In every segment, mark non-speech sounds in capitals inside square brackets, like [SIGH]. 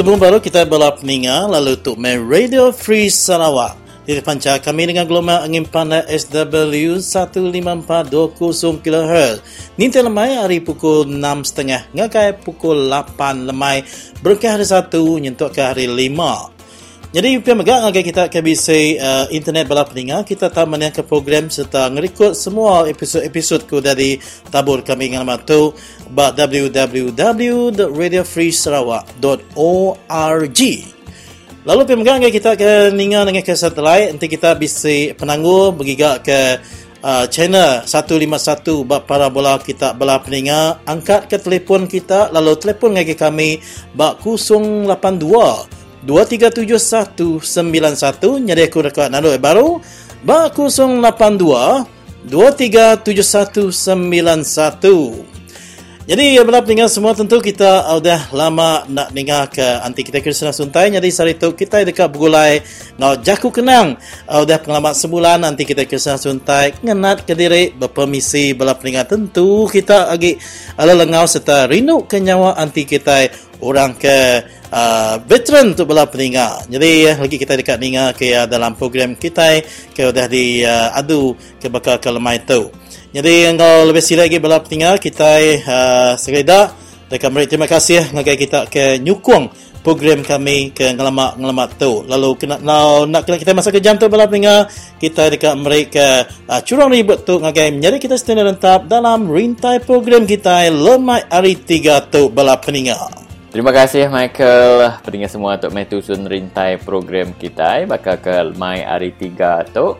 Bertemu baru kita bala peninga lalu untuk main Radio Free Sarawak. Dipancar kami dengan gelombang angin pandai SW 15420 kHz. Ninti lemai hari pukul 6.30 ngakai pukul 8 lemai berkah hari 1 nyentuk ke hari 5. Jadi pihak megak agar kita akan bisa uh, internet bala peninga kita tak ke program serta ngerikut semua episod-episod ku dari tabur kami dengan nama tu ba www.radiofreesarawak.org Lalu megak agar kita akan ninga dengan ke satelit. Nanti kita bisa penangguh bergigak ke uh, channel 151 bab parabola kita bala peninga angkat ke telefon kita lalu telefon lagi kami bak 082 237191 nyari aku dekat nado baru ba 082 237191 jadi bila pendengar semua tentu kita sudah lama nak dengar ke anti kita Krishna Suntai. Jadi hari itu kita dekat bergulai ngau jaku kenang. Sudah pengalaman sebulan anti kita Krishna Suntai. Ngenat ke diri berpermisi pendengar tentu kita lagi ala lengau serta rindu ke nyawa anti kita orang ke uh, veteran untuk bela peninggal. Jadi uh, lagi kita dekat dengar ke uh, dalam program kita ke dah di uh, adu ke bakal ke lemai tu. Jadi kalau lebih sila lagi bela peninggal kita uh, sekedar dekat mereka terima kasih ngagai kita ke nyukung program kami ke ngelamak ngelamak tu lalu kena now, nak kena kita masa ke jam tu bala peninggal kita dekat mereka uh, curang ribut tu ngagai menjadi kita stand lentap dalam rintai program kita lemai hari tiga tu bala peninggal Terima kasih Michael. Pendengar semua untuk metusun rintai program kita. Bakal ke Mai Hari 3 tu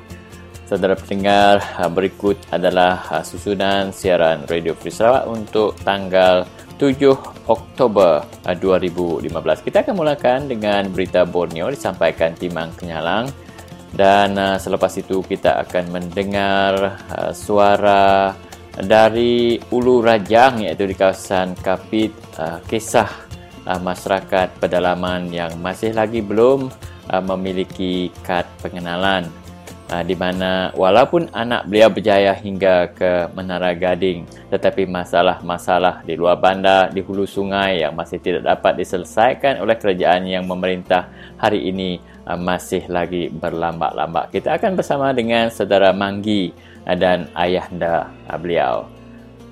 Saudara pendengar berikut adalah susunan siaran Radio Free Sarawak Untuk tanggal 7 Oktober 2015 Kita akan mulakan dengan berita Borneo Disampaikan Timang Kenyalang. Dan selepas itu kita akan mendengar suara dari Ulu Rajang iaitu di kawasan Kapit kisah uh, masyarakat pedalaman yang masih lagi belum uh, memiliki kad pengenalan uh, di mana walaupun anak beliau berjaya hingga ke Menara Gading tetapi masalah-masalah di luar bandar di hulu sungai yang masih tidak dapat diselesaikan oleh kerajaan yang memerintah hari ini masih lagi berlambak-lambak kita akan bersama dengan saudara Manggi dan ayahanda beliau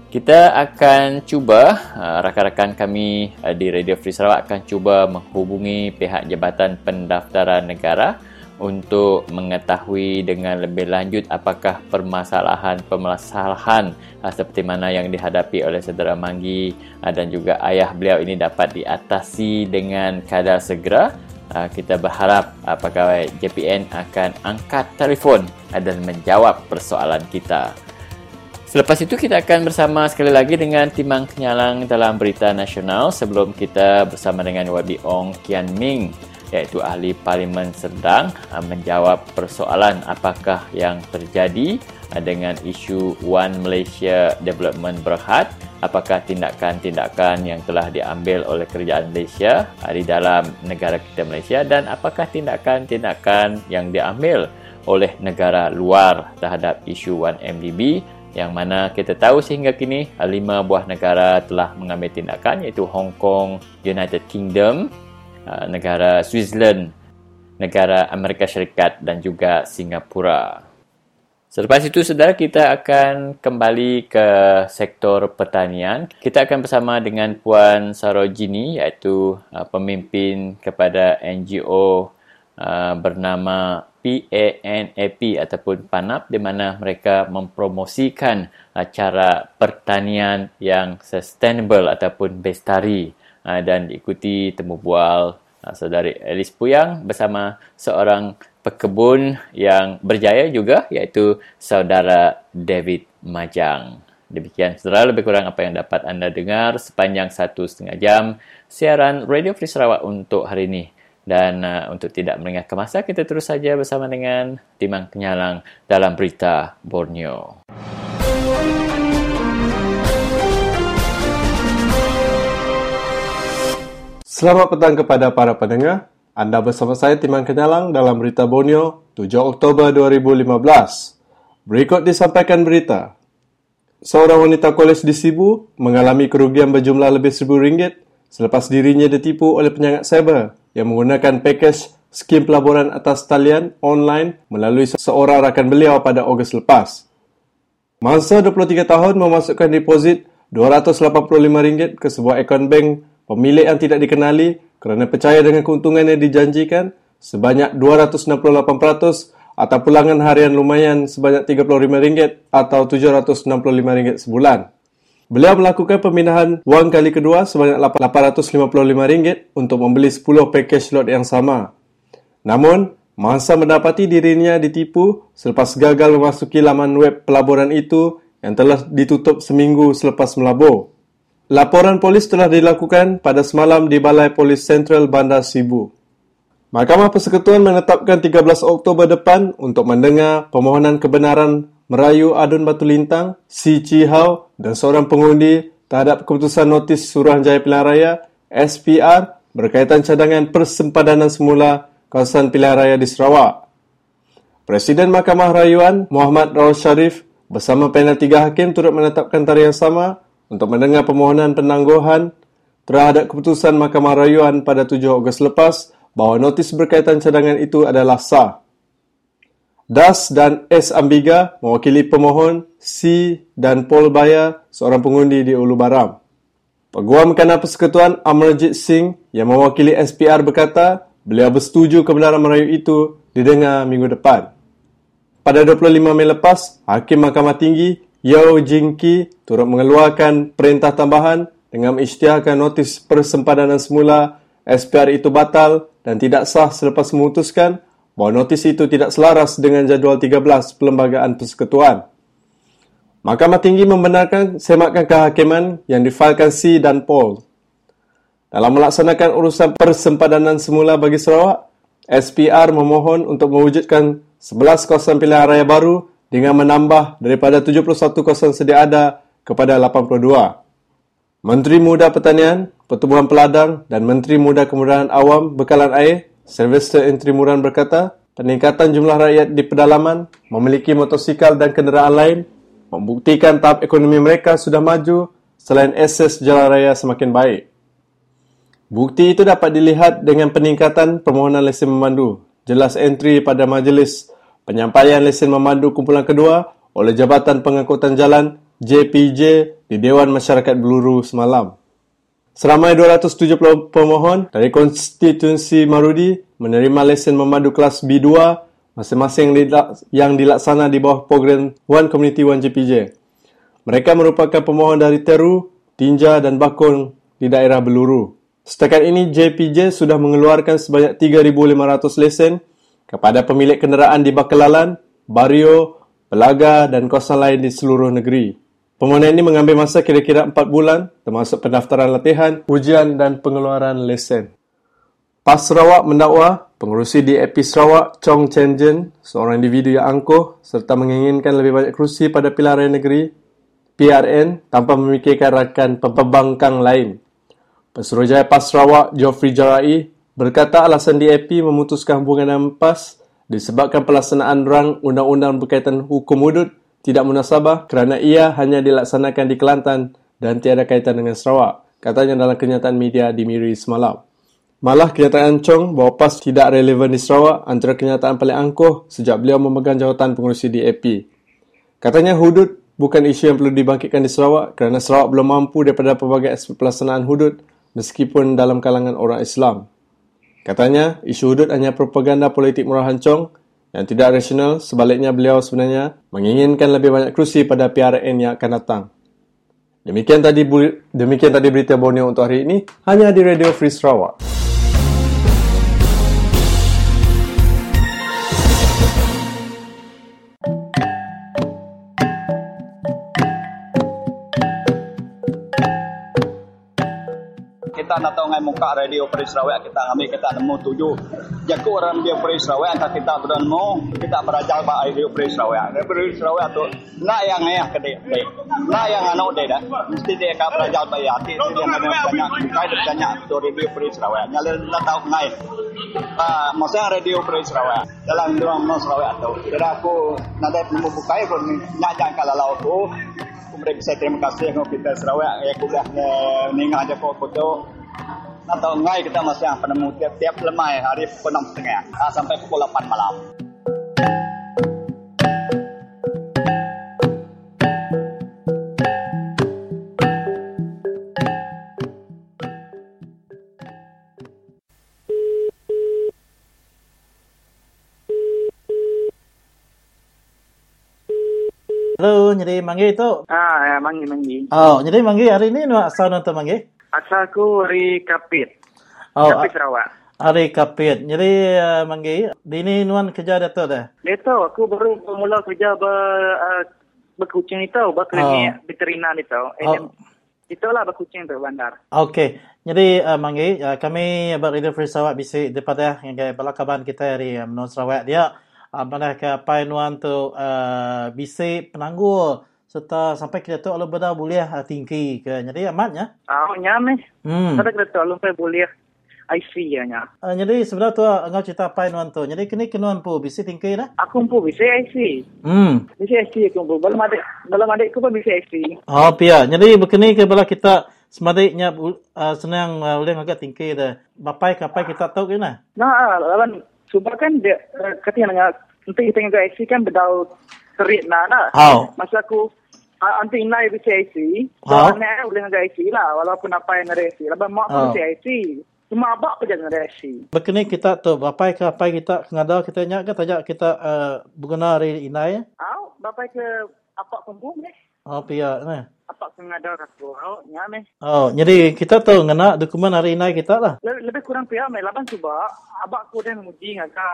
kita akan cuba, uh, rakan-rakan kami uh, di Radio Free Sarawak akan cuba menghubungi pihak Jabatan Pendaftaran Negara untuk mengetahui dengan lebih lanjut apakah permasalahan-permasalahan uh, seperti mana yang dihadapi oleh saudara Manggi dan juga ayah beliau ini dapat diatasi dengan kadar segera. Kita berharap pegawai JPN akan angkat telefon dan menjawab persoalan kita. Selepas itu kita akan bersama sekali lagi dengan Timang Kenyalang dalam berita nasional. Sebelum kita bersama dengan Wabi Ong Kian Ming iaitu ahli Parlimen Serdang uh, menjawab persoalan apakah yang terjadi uh, dengan isu One Malaysia Development Berhad. Apakah tindakan-tindakan yang telah diambil oleh kerajaan Malaysia uh, di dalam negara kita Malaysia dan apakah tindakan-tindakan yang diambil oleh negara luar terhadap isu 1MDB yang mana kita tahu sehingga kini lima buah negara telah mengambil tindakan iaitu Hong Kong, United Kingdom, uh, negara Switzerland, negara Amerika Syarikat dan juga Singapura. Selepas itu, saudara, kita akan kembali ke sektor pertanian. Kita akan bersama dengan Puan Sarojini, iaitu uh, pemimpin kepada NGO uh, bernama PANAP ataupun PANAP di mana mereka mempromosikan uh, cara pertanian yang sustainable ataupun bestari uh, dan diikuti temu bual uh, saudari Alice Puyang bersama seorang pekebun yang berjaya juga iaitu saudara David Majang. Demikian saudara lebih kurang apa yang dapat anda dengar sepanjang satu setengah jam siaran Radio Free Sarawak untuk hari ini. Dan uh, untuk tidak mengingat ke masa, kita terus saja bersama dengan Timang Kenyalang dalam berita Borneo. Selamat petang kepada para pendengar. Anda bersama saya Timang Kenyalang dalam berita Borneo 7 Oktober 2015. Berikut disampaikan berita. Seorang wanita kolej di Sibu mengalami kerugian berjumlah lebih RM1,000 selepas dirinya ditipu oleh penyangat cyber yang menggunakan pakej skim pelaburan atas talian online melalui seorang rakan beliau pada Ogos lepas. Mangsa 23 tahun memasukkan deposit RM285 ke sebuah akaun bank pemilik yang tidak dikenali kerana percaya dengan keuntungan yang dijanjikan sebanyak 268% atau pulangan harian lumayan sebanyak RM35 atau RM765 sebulan. Beliau melakukan pemindahan wang kali kedua sebanyak RM855 untuk membeli 10 pakej slot yang sama. Namun, masa mendapati dirinya ditipu selepas gagal memasuki laman web pelaburan itu yang telah ditutup seminggu selepas melabur. Laporan polis telah dilakukan pada semalam di Balai Polis Sentral Bandar Sibu. Mahkamah Persekutuan menetapkan 13 Oktober depan untuk mendengar permohonan kebenaran merayu Adun Batu Lintang, Si Chi Hao dan seorang pengundi terhadap keputusan notis Suruhanjaya Pilihan Raya SPR berkaitan cadangan persempadanan semula kawasan pilihan raya di Sarawak. Presiden Mahkamah Rayuan Muhammad Rawal Sharif bersama panel tiga hakim turut menetapkan tarikh yang sama untuk mendengar permohonan penangguhan terhadap keputusan Mahkamah Rayuan pada 7 Ogos lepas bahawa notis berkaitan cadangan itu adalah sah. Das dan S. Ambiga mewakili pemohon, C. dan Paul Baya, seorang pengundi di Ulu Baram. Peguam Kanal Persekutuan Amarjit Singh yang mewakili SPR berkata beliau bersetuju kebenaran merayu itu didengar minggu depan. Pada 25 Mei lepas, Hakim Mahkamah Tinggi Yao Jingki turut mengeluarkan perintah tambahan dengan mengisytiharkan notis persempadanan semula SPR itu batal dan tidak sah selepas memutuskan bahawa notis itu tidak selaras dengan jadual 13 Perlembagaan Persekutuan. Mahkamah Tinggi membenarkan semakan kehakiman yang difailkan C dan Paul. Dalam melaksanakan urusan persempadanan semula bagi Sarawak, SPR memohon untuk mewujudkan 11 kawasan pilihan raya baru dengan menambah daripada 71 kawasan sedia ada kepada 82. Menteri Muda Pertanian, Pertubuhan Peladang dan Menteri Muda Kemudahan Awam Bekalan Air Sylvester Entry Muran berkata, peningkatan jumlah rakyat di pedalaman memiliki motosikal dan kenderaan lain membuktikan tahap ekonomi mereka sudah maju selain akses jalan raya semakin baik. Bukti itu dapat dilihat dengan peningkatan permohonan lesen memandu. Jelas entry pada majlis penyampaian lesen memandu kumpulan kedua oleh Jabatan Pengangkutan Jalan JPJ di Dewan Masyarakat Beluru semalam. Seramai 270 pemohon dari konstituensi Marudi menerima lesen memandu kelas B2 masing-masing yang dilaksana di bawah program One Community One JPJ. Mereka merupakan pemohon dari Teru, Tinja dan Bakun di daerah Beluru. Setakat ini, JPJ sudah mengeluarkan sebanyak 3,500 lesen kepada pemilik kenderaan di Bakelalan, Bario, Pelaga dan kawasan lain di seluruh negeri. Permohonan ini mengambil masa kira-kira 4 bulan termasuk pendaftaran latihan, ujian dan pengeluaran lesen. PAS Sarawak mendakwa pengurusi DAP Sarawak Chong Chen Jin, seorang individu yang angkuh serta menginginkan lebih banyak kerusi pada pilihan raya negeri PRN tanpa memikirkan rakan pembangkang lain. Pesuruhjaya PAS Sarawak Geoffrey Jarai berkata alasan DAP memutuskan hubungan dengan PAS disebabkan pelaksanaan rang undang-undang berkaitan hukum hudud tidak munasabah kerana ia hanya dilaksanakan di Kelantan dan tiada kaitan dengan Sarawak, katanya dalam kenyataan media di Miri semalam. Malah kenyataan Chong bahawa PAS tidak relevan di Sarawak antara kenyataan paling angkuh sejak beliau memegang jawatan pengurusi DAP. Katanya hudud bukan isu yang perlu dibangkitkan di Sarawak kerana Sarawak belum mampu daripada pelbagai aspek pelaksanaan hudud meskipun dalam kalangan orang Islam. Katanya, isu hudud hanya propaganda politik murahan Chong yang tidak rasional, sebaliknya beliau sebenarnya menginginkan lebih banyak kerusi pada PRN yang akan datang. Demikian tadi demikian tadi berita Borneo untuk hari ini hanya di Radio Free Sarawak. Nak tahu ngai muka radio Peri Sarawak kita ambil kita nemu tujuh. Jaku orang radio Peri Sarawak angka kita tu nemu kita berajar ba radio Peri Sarawak. Peri Sarawak tu nak yang ngaya kede. Nak yang anu de dah. Mesti dia ka berajar ba ya. Ti dia mana banyak kai dia banyak tu radio Peri Sarawak. Nyala nak tahu ngai. Ah, masa radio Peri Sarawak. Dalam dua mas Sarawak tu. Jadi aku nak nemu bukai pun nyajak kalau tu mereka saya terima kasih kepada Sarawak yang sudah meninggal aja foto Nak tahu ngai kita masih yang penemu tiap-tiap lemai hari pukul 6.30 ah, sampai pukul 8 malam. Hello, jadi manggi tu. Ah, ya, mangi mangi. Oh, jadi manggi hari ni nu asal nonton manggi? Asalku dari Kapit. Oh, Kapit Sarawak. hari kapit. Jadi uh, manggi, dini nuan kerja datuk dah. Tahu aku baru mula kerja ber uh, berkucing itu, berklinik Oh. veterinar itu. Oh. Itulah berkucing tu bandar. Okey. Jadi uh, manggi, uh, kami berida Free Sarawak bisi daripada yang gaya balakaban kita dari uh, Sarawak dia uh, ke apa nuan tu uh, bisi penangguh serta sampai kita tu kalau benda boleh uh, tinggi ke. Jadi amatnya. Ah, nyame. Hmm. Kada kita lupa boleh IC ya nya. Uh, jadi sebenarnya tu uh, engkau cerita apa nuan tu. Jadi kini kenuan pu bisi tinggi dah. Aku pun bisa IC. Hmm. Bisa IC aku pun. Belum ada belum ada aku pun bisa IC. Oh, pia. Jadi begini ke bala kita semadiknya uh, senang uh, boleh agak tinggi dah. Bapai kapai kita tahu ke nah. Nah, lawan subah kan dia uh, katanya dengan nanti kita dengan IC kan bedau serit nah nah. How? Masa aku Ha? Boleh dengan lah. Walaupun apa yang ada IC. Lepas mak Ha. pun bisa IC. Cuma abak pun jangan ada IC. Begini kita tu bapai kapai kita ngada kita nyak ke tajak kita uh, berguna hari inai. Au, bapak ke apa kumpul ni? Oh, pia nah. Apa sengaja aku? Au, nyame. Oh, jadi kita tahu ngena dokumen hari inai kita lah. Le- Lebih kurang pihak mai laban cuba abak ku dan muji ngaka.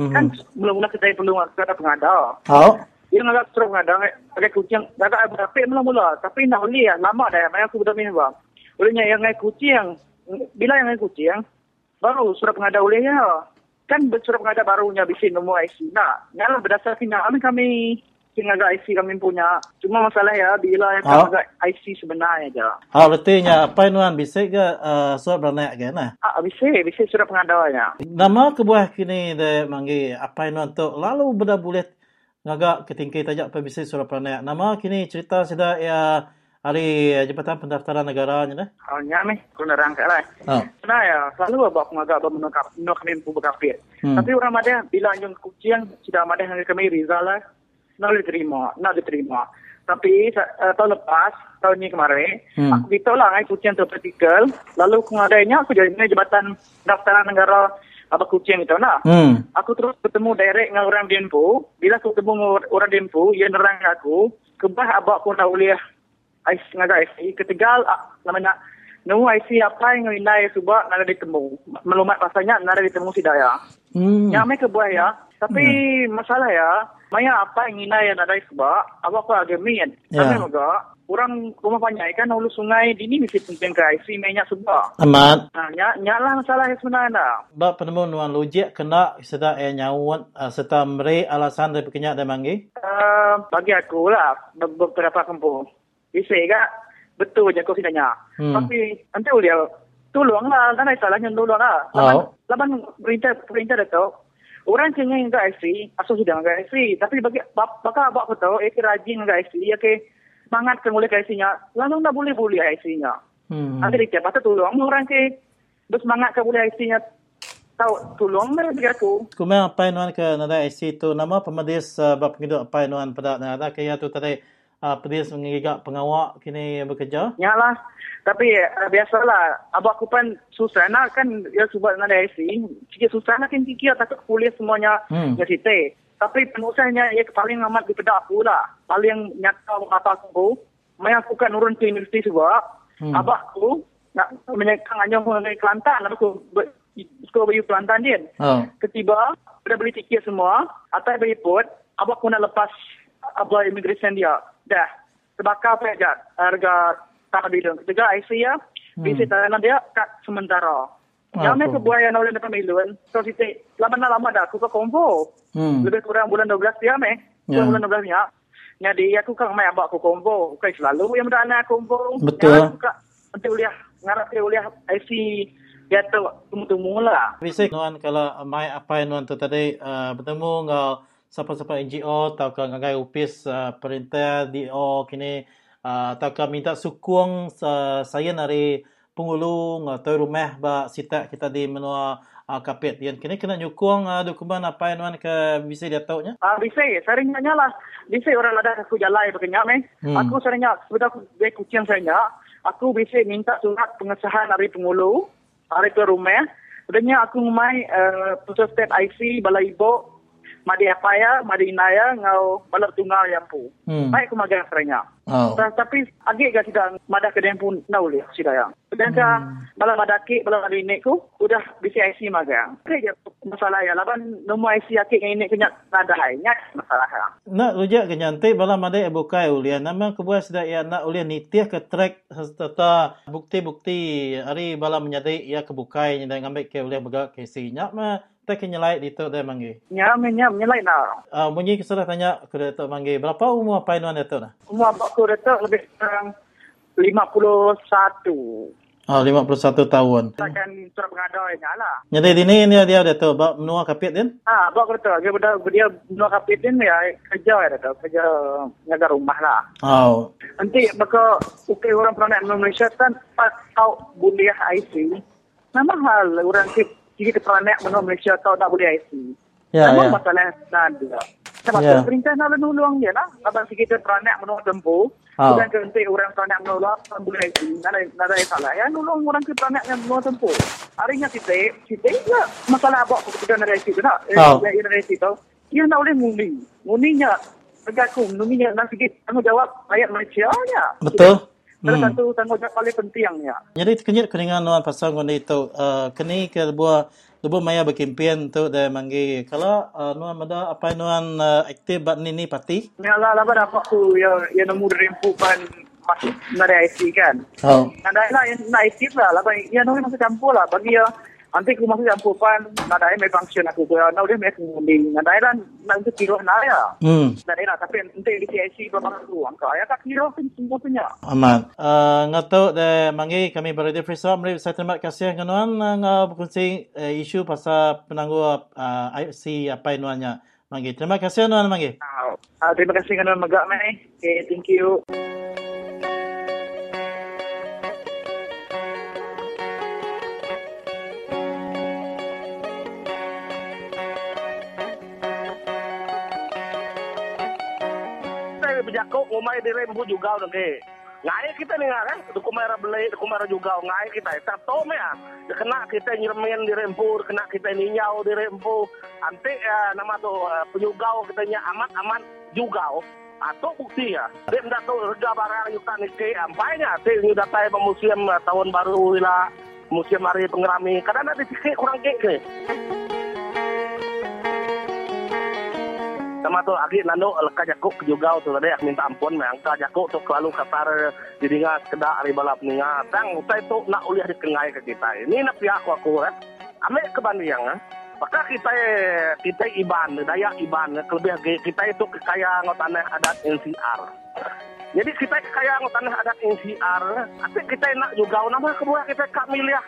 Mhm. Kan mula-mula kita perlu ada pengada. Oh, Dia ngagak terus pengada agak kucing agak berapa mula-mula tapi nak boleh ya lama dah mai aku betul ni bang. Olehnya yang ngai kucing bila yang ngai kucing baru surat pengada oleh ya. Kan surat pengada barunya bisa nombor IC. Nah, nyala berdasarkan kami kami tinggal IC kami punya. Cuma masalah ya bila yang Oh. agak IC sebenarnya je. ah berarti nya apa nuan bisa ke uh, surat beranak ke nah. Ah, bisa, bisa surat pengadanya. Nama kebuah kini de manggi apa nuan tu lalu benda boleh ngagak ketingki tajak bisa surat beranak. Nama kini cerita sudah ya hari Jabatan Pendaftaran Negara nya dah. Oh, nyame, aku nerang ke lah. Oh. Nah ya, selalu abang mengagak abang menukar, menukar kami pun berkafir. Hmm. Tapi orang ada bila anjung kucing, sudah ada yang kami Rizal lah, nak diterima, nak diterima. Tapi uh, tahun lepas, tahun ni kemarin, Hmm. aku beritahu lah ngai kucing tu vertikal, lalu aku ngadainya, aku jadi jabatan daftaran negara apa kucing itu nah. Hmm. Aku terus ketemu direct dengan orang Dempo. Bila aku ketemu dengan orang Dempo, dia nerang aku, kebah abak aku nak boleh IC ngaga IC. Ketiga, ah, namanya Nunggu IC apa yang nilai subak nak ditemu. Melumat rasanya nak ditemu si daya. Hmm. Yang mereka buat ya. Tapi masalah ya, maya apa yang nilai yang ada subak, awak aku agak min. Ya. Tapi moga, orang rumah banyak kan hulu sungai di ni mesti penting ke IC minyak subak. Amat. Nah, nyak, nyak lah masalah yang sebenarnya. Ba penemu nuan logik kena serta eh nyawun uh, serta meri alasan dari pekenyak dan manggi. Uh, bagi aku lah be- beberapa kampung. Bisa kan betul je kau sidanya. Hmm. Tapi nanti dia tolong lah, kan ada salahnya tolong lah. Oh. Laban, laban perintah perintah tahu. Orang kena yang ke IC, asal sudah ke IC. Tapi bagi bak- bakal abak aku tahu, eh rajin ke IC, ya ke semangat ke mulai ke IC-nya. Lalu tak boleh boleh IC-nya. Hmm. Nanti dia patut tolong orang ke bersemangat ke boleh IC-nya. Tahu tolong mereka bagi aku. Kumel apa nuan ke nada IC tu nama pemadis uh, bab pengidu apa nuan pada nada kaya tu tadi uh, pedis mengigak pengawak kini bekerja. Ya lah. Tapi uh, biasalah. Abang aku pun susah nak kan ya sebab nak ada IC. Sikit susah nak kan fikir takut kuliah semuanya Hmm. hmm. cerita. Tapi penusahnya ya paling amat di pedak aku lah. Paling nyata apa aku. Maya aku kan urun ke universiti sebab. Hmm. Abang aku nak menyekang anjong mengenai Kelantan. Aku ber- sekolah bayu Kelantan dia. Oh. Ketiba, dah beli tiket semua. Atas beli put. Abang aku nak lepas apply immigration dia. Dah. Sebakar apa aja harga tak bilang. Ketiga IC ya. Hmm. Visa tanah dia kat sementara. Yang ni apa? kebuaya yang boleh dapat miluan. So, kita lama nak lama dah. Aku ke kombo. Hmm. Lebih kurang bulan 12 dia meh. Ya. Bulan 12 ni. Jadi aku kan mai abak aku kombo. Bukan selalu yang berada kombo. Betul. Yang aku kak nanti uliah ngarap dia uliah IC dia tu temu-temu lah. Bisa nuan kalau mai apa nuan tu tadi uh, bertemu ngau siapa-siapa NGO atau ke ngagai upis uh, perintah DO kini atau ke minta sukung uh, saya dari pengulu atau rumah ba sita kita di menua uh, kapit yang kini kena nyukung uh, dokumen apa yang nuan ke bisa dia tahu nya Ah, bisa, seringnya lah. Bisa orang ada aku jalan berkenyak, meh. Hmm. Aku seringnya, sebab aku dari kucing seringnya, aku bisa minta surat pengesahan dari pengulu, hari ke rumah. Sebenarnya aku mai uh, putus step IC, balai ibu, madi apa ya, madi inaya, ngau balap tunggal yang pu. Hmm. Baik aku magang seringnya. oh Ta- Tapi agak gak tidak madah ke pun nau lihat sida yang. Dan ka bala madaki bala madu ini ku udah bisa IC. Oke je masalah ya laban nombor IC akik yang ini kena nada hai nya masalah ya. nak rujak ke nyantai bala made e bukai ulian nama kebuat sudah ia nak ulian nitiah ke track serta bukti-bukti hari bala menyadai ia kebukai dan ngambil ke ulian begak ke si nyak ma tak nyelai di tu dah manggi Nya menya menyelai na. uh, munyi kesudah tanya ke Datuk Manggi berapa umur apa nuan Datuk nah Umur abang ku detak lebih kurang 51. Oh, 51 tahun. Takkan surat pengadai nya lah. Jadi dini ni dia Datuk bab menua kapit din. Ah, abang ku detak dia benda dia dua kapitin ya kerja ya detak kerja jaga rumah lah. Oh. Nanti maka ukir orang peranak Malaysia kan pas tahu buliah IC. Nama hal orang ke jika ke peranak menua Malaysia tahu tak boleh IC. Ya, ya. masalah nada. Sebab Ya. yeah. perintah nak nulung je lah. Abang sikit ke peranak menua tempuh. Oh. Bukan ke orang peranak menua tak boleh IC. Nada nada yang salah. Ya nulung orang ke peranak yang menua tempuh. Harinya kita, kita ya masalah abang ketika nada IC tu nak. Oh. Eh, nada IC tu. Ia nak boleh ngundi. Ngundinya Pegakum, numinya nak sikit tanggungjawab rakyat Malaysia nya. Betul. Salah Hmm. satu tanggungjawab paling pentingnya. Jadi kenyit keningan nuan pasal ngone itu uh, keni ke buah Lubu maya berkimpian tu dah manggi. Kalau uh, nuan ada apa nuan uh, aktif bat ni ni parti? Ni lah lah dapat tu ya ya nemu dari rempukan masuk nada IC kan. Oh. Nada lah yang nak aktif lah. Lah ya nemu masuk campur lah bagi ya Nanti aku masuk campur pan nada mai function aku nau dia mai ngundi. Nada lah nak untuk kira nada ya. Hmm. Nada lah tapi nanti di IC berapa tu angka ya tak kira pun semua punya. Aman. Uh, ngatu de mangi kami berada shop. Mari saya terima kasih kenuan uh, ngau berkongsi uh, isu pasal penangguh uh, IFC apa nuannya. Mangi. Terima kasih nuan mangi. Ah, terima kasih kerana megak mai. Okay, thank you. Kita berjakuk ngumai di rembu juga nanti. Ngai kita nih kan, dukumera beli, dukumera juga ngai kita. Me ya, kena kita nyeremen di rembu, kena kita ninyau di rembu. Ante ya, nama tuh eh, penyugau kita nya amat amat juga. Atau bukti ya, dia ndak tahu rega barang yukan ke ampainya. Dia datai museum eh, tahun baru ila museum hari pengerami. Kadang ada sikit kurang kek sama tu agi nando leka jakuk juga tu tadi. Minta ampun memang ka jakuk tu selalu kasar didinga kedak ari balap ninga tang utai tu nak uliah dikengai ke kita. Ini nak pihak aku aku kan ame kebandiang ah maka kita kita iban daya iban kelebih kita itu kekaya tanah adat NCR jadi kita kekaya tanah adat NCR tapi kita nak juga nama kebuah kita kak miliah.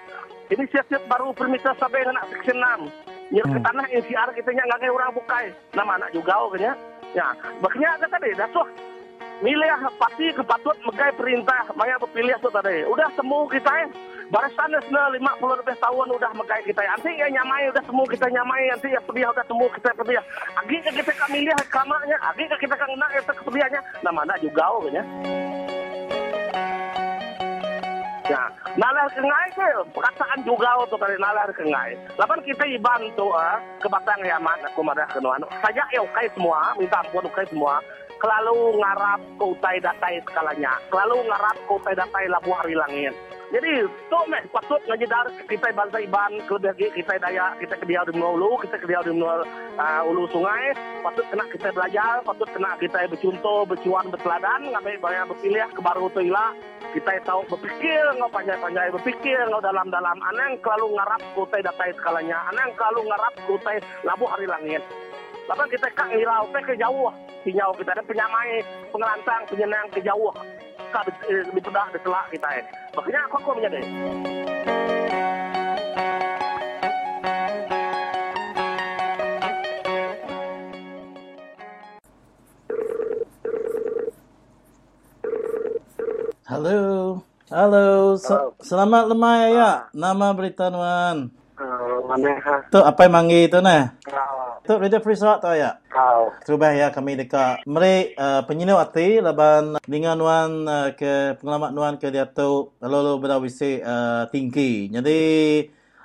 Ini siap-siap baru permisa sampai nak section 6 Nyir ke tanah NCR kita nya nggak orang bukai. Nama anak juga kenya ya. Makanya ada tadi dasuh milih pasti kepatut megai perintah maya berpilih tu tadi udah semua kita eh. Barisan sana lima puluh lebih tahun udah megai kita. Nanti ya nyamai udah semua kita nyamai. Nanti ya pedih udah semua kita pedih. Agi ke kita kan milih kamarnya agi ke kita nak itu kepedihannya nama anak juga kenya Ya, nalar kengai ke perkataan juga untuk dari nalar kengai. Lapan kita ibantu ah ke batang yaman aku marah. Saja ya ukai semua, minta ampun ukai semua. Kelalu ngarap ke utai datai skalanya. Kelalu ngarap ke utai datai labu hari langit. Jadi, tu meh patut ngajedar kita bangsa iban lagi kita daya kita ke dia di ulu, kita ke dia di uh, ulu sungai. Patut kena kita belajar, patut kena kita bercontoh, bercuan, berteladan, ngabai banyak berpilih ke baru tu ilah kita tahu berpikir ngau panjai-panjai berpikir ngau dalam-dalam. Anang kalau ngarap kutai datai skalanya anang kalau ngarap kutai labu hari langit. Lapan kita kak ngirau teh ke jauh. Sinyau kita ada penyamai pengelantang penyenang ke jauh. Kak di, eh, pedah di telak kita eh makanya aku aku menjadi Halo. Halo, se- selamat lemai ya. Nama berita nuan. Uh, mana ha? Tu apa yang manggil tu nah? Kau, Tu Radio Free Sarawak ya. kau. Terubah ya kami dekat Meri uh, penyinau hati laban dengan nuan uh, ke pengalaman nuan ke dia tu lalu berawisi uh, tinggi. Jadi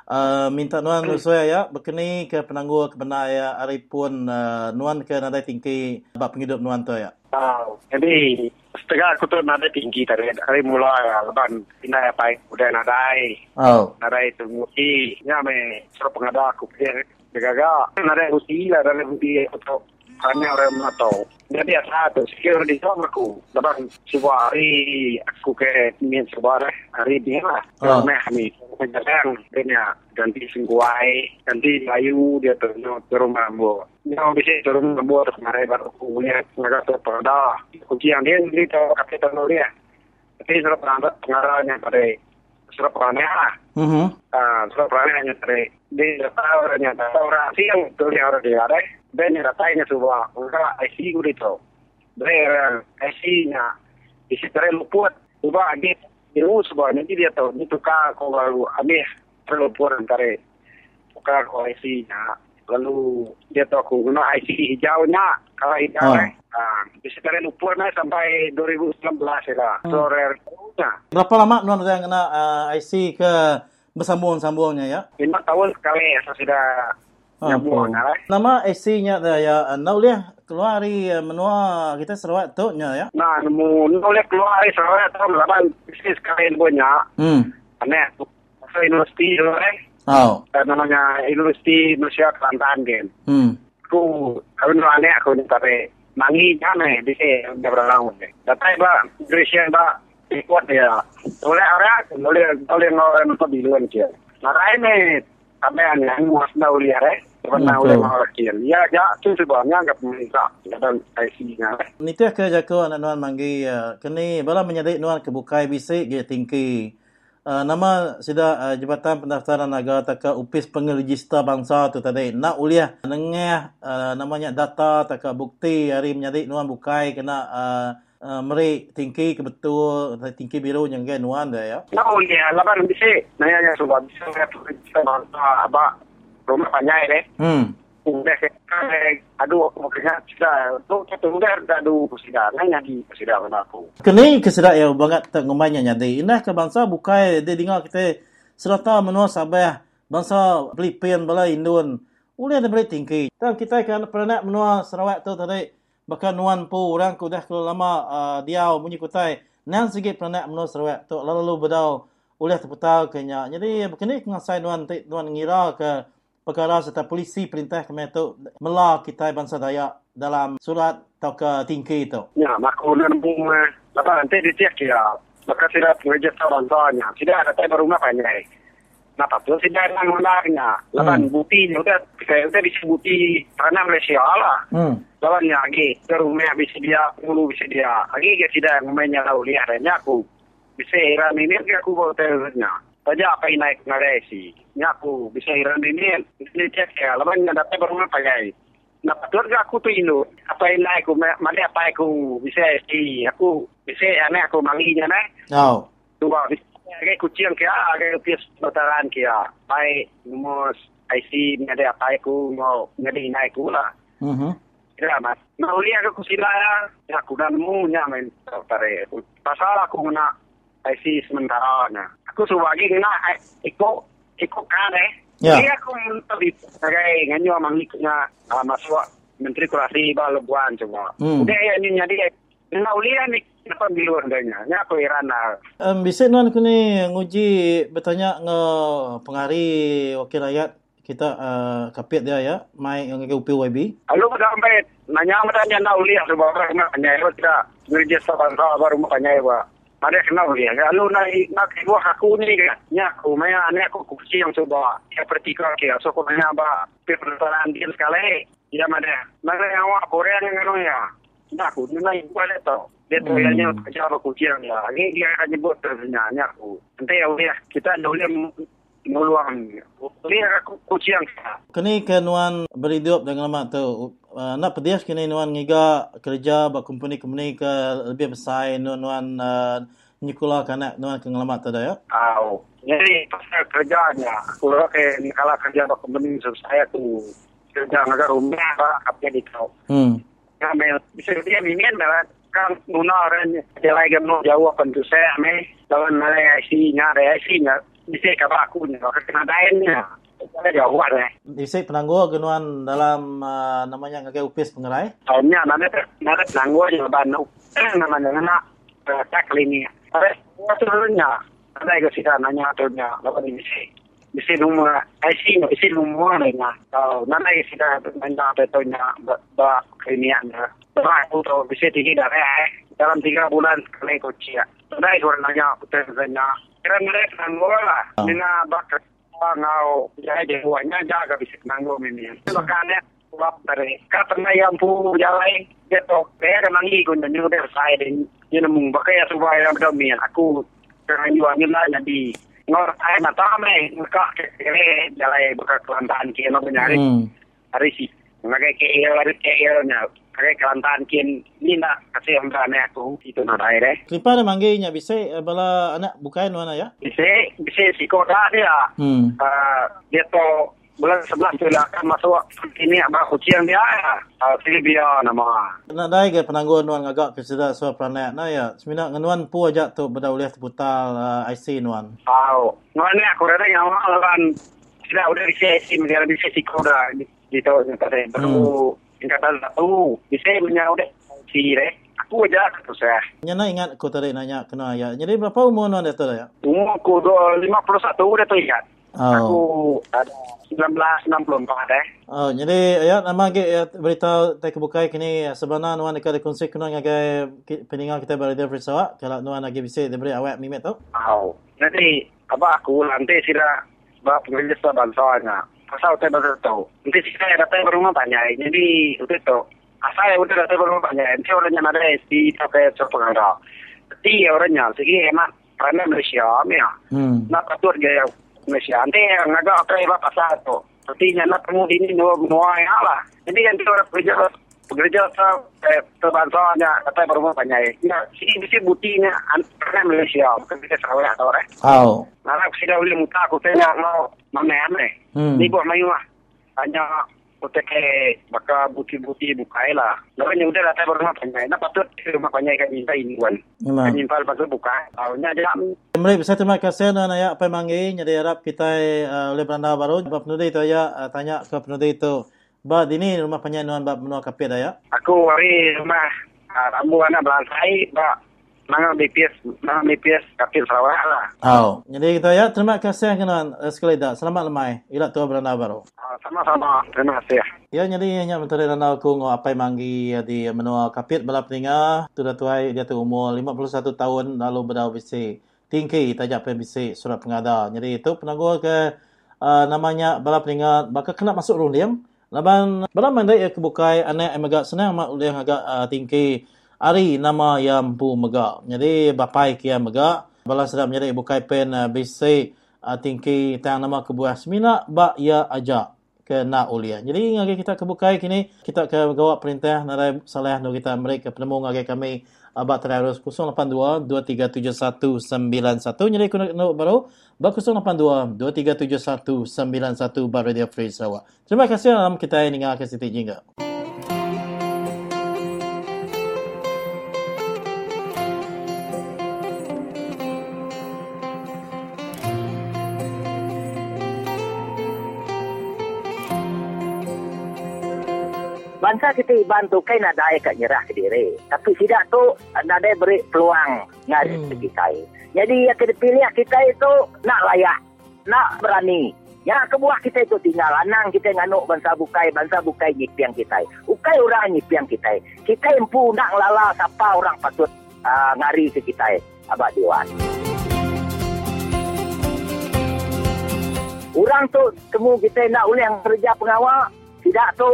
uh, minta nuan sesuai ya berkeni ke penangguh kebenar ya hari pun uh, nuan ke nadai tinggi bab penghidup nuan tu ya. Kau. Jadi, setengah aku tu nada tinggi tadi. Hari mula ya, leban pindah apa udah nadai. Oh. Nadai tu muti. Ya, me, suruh pengada aku pilih. Muti lah, nadai muti aku tu. Hanya orang mana tahu. Jadi, asa tu, sikir di sana aku. Leban, sebuah hari aku ke min sebuah hari. Dia lah. Oh. Meh kami. Menjalan, dia ganti singguai, ganti layu, dia tu, ke rumah ambo. Yang bisa turun membuat kemarin baru aku punya pengajar tu pada kunci yang dia ni tu kata tu dia. Tapi pengajar pengarahnya pada surat pengarahnya lah. Mhm. Ah, surat dia tahu orangnya tahu orang sih yang tu dia orang dia ada. Dan dia tanya semua, enggak IC itu. Dia IC nya di situ luput. Ubah dia ilmu sebuah nanti dia tahu ni tukar kau baru ambil terluput antara tukar kau IC nya lalu dia tahu aku guna IC hijaunya kalau hijau Oh. eh. Ah, di situ luput nah sampai 2019 lah. Sore nya Berapa lama nuan ada yang kena uh, IC ke bersambung-sambungnya ya? lima tahun sekali saya sudah nyambung lah. Nama IC-nya dah ya. Nau liah keluar hari uh, menua kita Sarawak tu nya ya. Nah, nemu boleh keluar dari Sarawak tahun lapan bisnis sekali punya. Hmm. Aneh, masuk universiti eh. Oh. Eh, namanya Universiti Malaysia Kelantan kan. Hmm. Aku, aku nu aneh aku ni tapi mangi jane di sini dah berlalu ni. Tapi ba, Malaysia ba ikut dia. Oleh orang, oleh oleh orang tu biluan dia. Narai ni, kami aneh muas na uliar eh. Pernah oleh orang kian. Ya, ya, tu sebabnya enggak pemerintah dalam IC nya eh. Nitih ke jago anak nuan manggi uh, kini bala menyadik nuan kebukai bisik ge tingki. Uh, nama sida uh, Jabatan Pendaftaran Negara taka upis pengeregister bangsa tu tadi nak uliah nengah uh, namanya data taka bukti hari menyadik nuan bukai kena uh, uh, meri tingki ke betul tingki biru yang ge nuan dah ya. Nak boleh laban bisa nanya yang sebab bisa kita bangsa apa rumah panjang ni. Hmm. Udah saya aduh aku mau kerja sudah tu kita udah aduh sudah nanya di sudah kena aku. Kini kesedak ya bangat tak ngomanya nyadi. Indah ke bangsa bukai dia dengar kita serata menua sabah bangsa Filipin bala Indon. Ulih ada beri tinggi. Dan kita kan pernah menua Sarawak tu tadi. Bahkan nuan pu orang ku dah lama uh, diau bunyi kutai. Nan sikit pernah menua Sarawak tu lalu bedau ulih terputar ke nya. Jadi begini ngasai nuan ti- nuan ngira ke perkara serta polisi perintah kami tu mela kita bangsa Dayak dalam surat atau ke tinggi itu. Ya, maku nemu apa nanti dia cek ya. Maka sudah pengajar bangsa Sudah ada tapi rumah panjang. Nah, tapi sudah nang menarnya. Laban Hmm. bukti udah saya udah bisa bukti tanah Malaysia lah. Hmm. Lawan ya lagi ke rumah bisa dia, mulu bisa dia. Lagi dia tidak mainnya tahu lihat dan aku bisa iran ini aku bawa terusnya. Saja apa yang naik ngaresi. Nyaku bisa iran ini ini cek ya. Dapat berumah pakai. Nah, betul ke aku tu Indo? Apa yang naik aku, mana apa aku bisa si aku bisa aneh aku manginya naik. Oh. Tuba bisa agak kucing kia, agak pias bataran kia. Baik, mus IC ni ada apa aku mau ngadi naik aku lah. Mhm. Ya, mas. Nah, uli aku kusila ya. Ya, aku dah nemu nya main tare. Pasal aku guna IC sementara nya. Aku suruh lagi kena ikut ikut kan eh. Ya. Jadi aku tadi sebagai nganyo mangiknya uh, masuk Menteri Kurasi Balabuan semua. Hmm. Udah ya ini jadi Nah, uli ni kenapa biluan danya. Nya aku heran lah. Um, bisa nuan ku ni nguji bertanya nge pengari wakil rakyat kita uh, kapit dia ya mai yang ke UPYB. Lalu pada sampai nanya bertanya nak uli sebab orang nak tanya itu tidak gereja sahabat baru mau tanya itu. Ada kenal dia. Lalu nak nak ibu aku ni kan. Ya aku maya anak aku kursi yang coba. Ya pertika ke. So aku nanya apa. Perputaran dia sekali. Ya mana. Mana yang awak Korea yang anu ya. Nah aku ni nak ibu ada tau. Dia tu Hmm. yang kerja apa kursi yang dia. Ini dia akan nyebut terusnya. Ya aku. Nanti ya kita uli meluang. Uli aku kursi yang Kini ke nuan berhidup dengan lama tu. Uh, nak pedias kini nuan ngiga kerja ba company-company ke lebih besar nuan nuan uh, nyekula kanak nuan ke ngelamat tu dah ya. Au. Jadi pasal kerjanya, aku rasa ni kalau kerja untuk company saya tu kerja agak rumah pak apa di kau. Hmm. Kami bisa dia mingin dah kan guna orang dia lagi mau jauh apa tu saya me mana IC nya IC nya bisa kaba aku ni kalau kena. Saya jauh ada. Isi penangguh ke nuan dalam uh, namanya ngagai upis pengerai. Tahunnya nanti nanti nanggu aja ban namanya nak tak ini. Tapi sebenarnya ada yang kita nanya tahunnya lawan ini sih. Bisa nomor IC nya bisa nomor nya. Kalau nanti kita nanya tahunnya bah klinian dah. Bah aku tu bisa tinggi dah eh. Dalam tiga bulan kali kunci ya. Tadi orang nanya aku tanya. Kira mereka nanggu lah. Nina bakal ngau dewannya jaga bisa nanggu ini. Makanya sebab dari kata yang pu jalan gitu. Kaya kan nangi kun dan juga saya dan ini mung bakaya supaya yang demi aku dengan jualnya lah jadi ngor saya nak tahu me ngkak kere jalan buka kelantan kira benyari Hmm. hari sih. Ngakai kaya hari kaya nya. Kayak kelantan kin ni nak kasih yang aku itu nak deh. Kelipar manggi nya bisa uh, bala anak bukan nuan ya. Bisa bisa si kota dia. Hmm. uh, dia tu bulan 11 tu lah akan masuk ini apa kucing dia uh, Silvia nama Nak dai ke penangguh nuan ngagak ke sedar so pranak na ya. Semina nganuan pu aja tu beda ulih terputal uh, IC nuan. tahu ngani aku rasa yang awal kan sudah udah bisa si menjadi bisa si koda gitu yang kata baru yang kata satu bisa punya udah si deh aku aja tu saya Nya na ingat aku tadi nanya kena ya. Jadi berapa umur nuan dia tu ya? umur aku dua lima puluh satu udah tu ingat aku Oh. ada enam puluh empat eh Oh, jadi ya nama ke ya, berita tak kebukai kini sebenarnya nuan dekat konsep kena ngagai peninggal kita berada di Sarawak kalau nuan lagi bisa diberi awak mimet tu. Tahu. Nanti apa aku nanti sila bab pengelis sa bansanya. Pasal saya baru tahu. Nanti saya datang ke rumah banyak. Jadi itu tu. Asal saya udah datang ke rumah banyak. Nanti orangnya ada di pakai sepengara. Tapi orangnya segi emak karena Malaysia ya. Hmm. Nak patut gaya Malaysia. Nanti yang agak apa yang pasal tu. Tapi nak temu ini dua dua yang lah. Jadi nanti orang kerja pekerja eh, terbansanya kata berumah banyak. Ya, sini bisa buktinya karena Malaysia bukan kita Sarawak atau orang. Oh. Nara sila uli muka aku tanya mau mana ane. Hmm. Ni buat mayu lah. Hanya kita ke baka buti-buti bukai lah. Lalu yang udah datang berumah banyak. Nak patut rumah banyak kan minta ini kan. Infal patut buka. Tahunya jam. Baik, saya terima kasih ya apa mangi jadi harap kita oleh beranda baru bab penudi itu ya uh, tanya ke penudi itu. Ba ini rumah penyanyi nuan bab menua kapit ya. Aku hari rumah uh, rambu anak belantai. Ba, Nang BPS, nang BPS kapil Sarawak lah. Oh. Jadi kita ya terima kasih nuan uh, sekali dah. Selamat lemai. Ila tua beranda baru. Uh, sama-sama. Terima kasih. Ya jadi hanya menteri rana aku ngo apa mangi ya, di menua kapit bala peninga tu dah tuai dia tu umur 51 tahun lalu berdau bisi tingki tajak pe bisi surat pengada. Jadi itu penangguh ke uh, namanya bala peninga baka kena masuk rundiam. Laban bala mandai ya kebukai anak yang senang mak yang agak uh, tingki ari nama yang pu mega. Jadi bapai kia mega bala sedap menjadi bukai pen uh, bisi uh, tingki tang nama kebuah semina ba ya aja ke na ulia. Jadi ngagi kita kebukai kini kita ke gawak perintah narai salah nu kita mereka penemu ngagi kami abak terus 082 237191 jadi kuna nu baru. Ba 082 237191 baru dia free Sarawak. Terima kasih dalam kita ini ngagi Siti Bangsa kita iban tu kan ada yang kat nyerah ke diri. Tapi tidak tu ada beri peluang ngari Hmm. kita. Jadi yang kita pilih kita itu nak layak, nak berani. Ya kebuah kita itu tinggal anang kita nganuk bangsa bukai, bangsa bukai nyipiang kita. Ukai orang nyipiang kita. Kita empu nak lala siapa orang patut uh, ngari ke kita. Abah Dewan. Orang tu temu kita nak uli yang kerja pengawal, tidak tu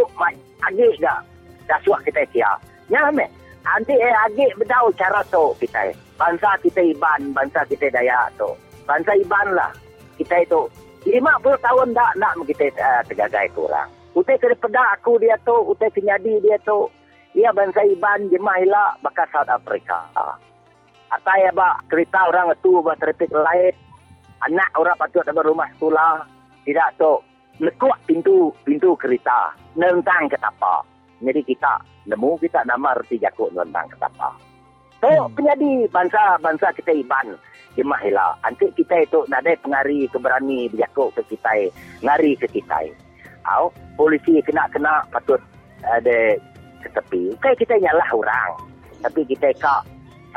agik dah. Dah suak kita kia. Ya me. Nanti eh agik bedau cara tu kita. Bangsa kita Iban, bangsa kita Dayak tu. Bangsa Iban lah. Kita itu 50 tahun dah nak kita uh, tergagai kurang. Utai kena pedak aku dia tu, utai kenyadi dia tu. Ia bangsa Iban jemaah hilak bakal South Africa. Atai abak kereta orang itu abak traffic light. Anak orang patut ada rumah sekolah. Tidak tu. Lekuk pintu pintu kereta. Nentang ke tapak. Jadi kita nemu kita nama reti jakuk nentang ke tapak. So, hmm. penyadi bangsa-bangsa kita iban di mahila. Nanti kita itu nak ada pengari keberani berjakuk ke kita. Ngari ke kita. Au, polisi kena-kena patut ada ke tepi. Kayak kita nyalah orang. Tapi kita kak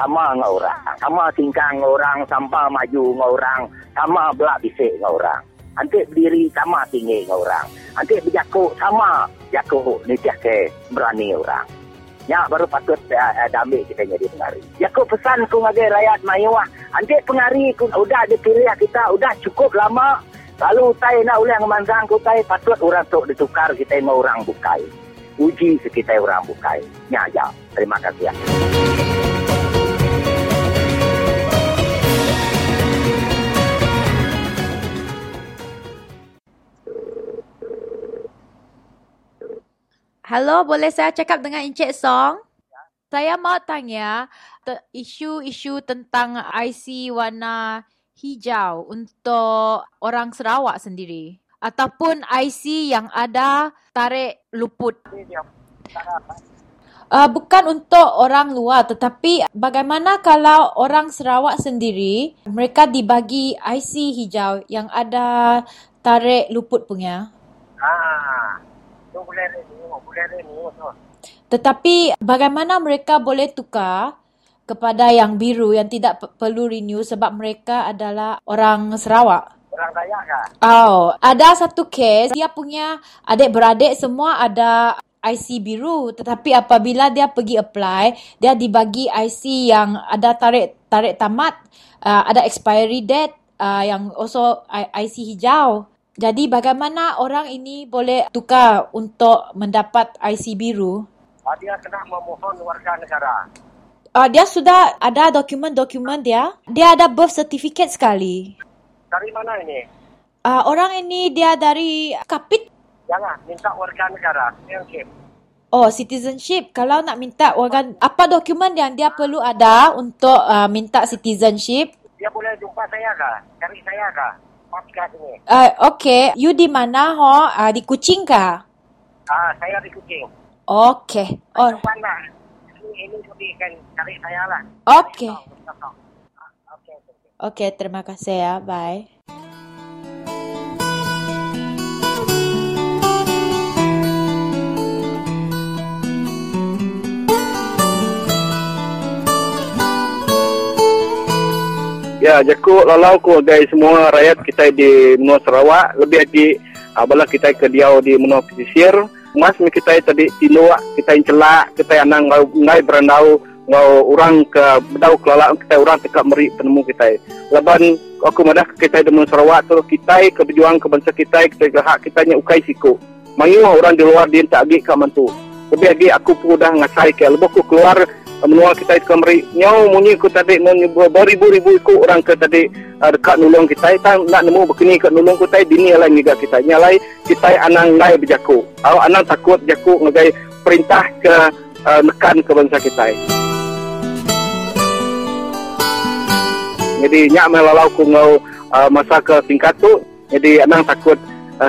sama dengan orang. Sama tingkang dengan orang, sampai maju dengan orang, sama belak bisik dengan orang. Nanti berdiri sama tinggi dengan orang. Nanti berjakuk sama jakuk ni tiap ke berani orang. Ya baru patut uh, uh, ambil kita jadi pengari. Jakuk pesan ku ngagai rakyat mayuah. Nanti pengari ku udah dipilih kita, udah cukup lama. Lalu saya nak ulang memanjang ku saya patut orang tu ditukar kita mau orang bukai. Uji sekitar orang bukai. Ya, ya. Terima kasih. Ya. Hello, boleh saya cakap dengan Encik Song? Saya mau tanya isu-isu tentang IC warna hijau untuk orang Sarawak sendiri. Ataupun IC yang ada tarik luput. Uh, bukan untuk orang luar tetapi bagaimana kalau orang Sarawak sendiri mereka dibagi IC hijau yang ada tarik luput punya? Ah, tu boleh tetapi bagaimana mereka boleh tukar kepada yang biru yang tidak perlu renew sebab mereka adalah orang Sarawak? Orang Dayak kah? Oh, ada satu kes dia punya adik-beradik semua ada IC biru tetapi apabila dia pergi apply dia dibagi IC yang ada tarik tarik tamat uh, ada expiry date uh, yang also IC hijau jadi bagaimana orang ini boleh tukar untuk mendapat IC biru? Uh, dia kena memohon warga negara. Uh, dia sudah ada dokumen-dokumen dia. Dia ada birth certificate sekali. Dari mana ini? Uh, orang ini dia dari Kapit. Jangan, minta warga negara. Citizenship. Oh, citizenship. Kalau nak minta warga... Apa dokumen yang dia perlu ada untuk uh, minta citizenship? Dia boleh jumpa saya kah? Cari saya kah? Podcast ini. Uh, okay. You di mana ho? Uh, di Kuching kah? Ah, saya di Kuching. Okay. Oh. Ini ini kan cari saya lah. Okay. Okay, terima kasih ya. Bye. Ya, jaku lalau ko guys semua rakyat kita di Menua Sarawak lebih lagi abalah kita ke diau di Menua Pesisir. Mas kita tadi tiluak, kita yang celak, kita yang nang ngai berandau ngau orang ke bedau kelala kita orang tekak meri penemu kita. Leban aku madah kita di Menua Sarawak tu kita ke berjuang ke bangsa kita kita ke hak kita nya ukai siku. Mayu orang di luar dia tak agi ka mantu. Lebih lagi aku pun dah ngasai ke lebih aku keluar menua kita itu kemari nyau munyi ku tadi beribu-ribu ku orang ke tadi uh, dekat nulung kita. Kita nak nemu begini kat nulung ku tadi dini lah juga kita. Nyalai kita anang ngai berjaku au anang takut jaku ngagai perintah ke nekan ke bangsa kita. Jadi nyak melalau ku ngau masa ke tingkat tu jadi anang takut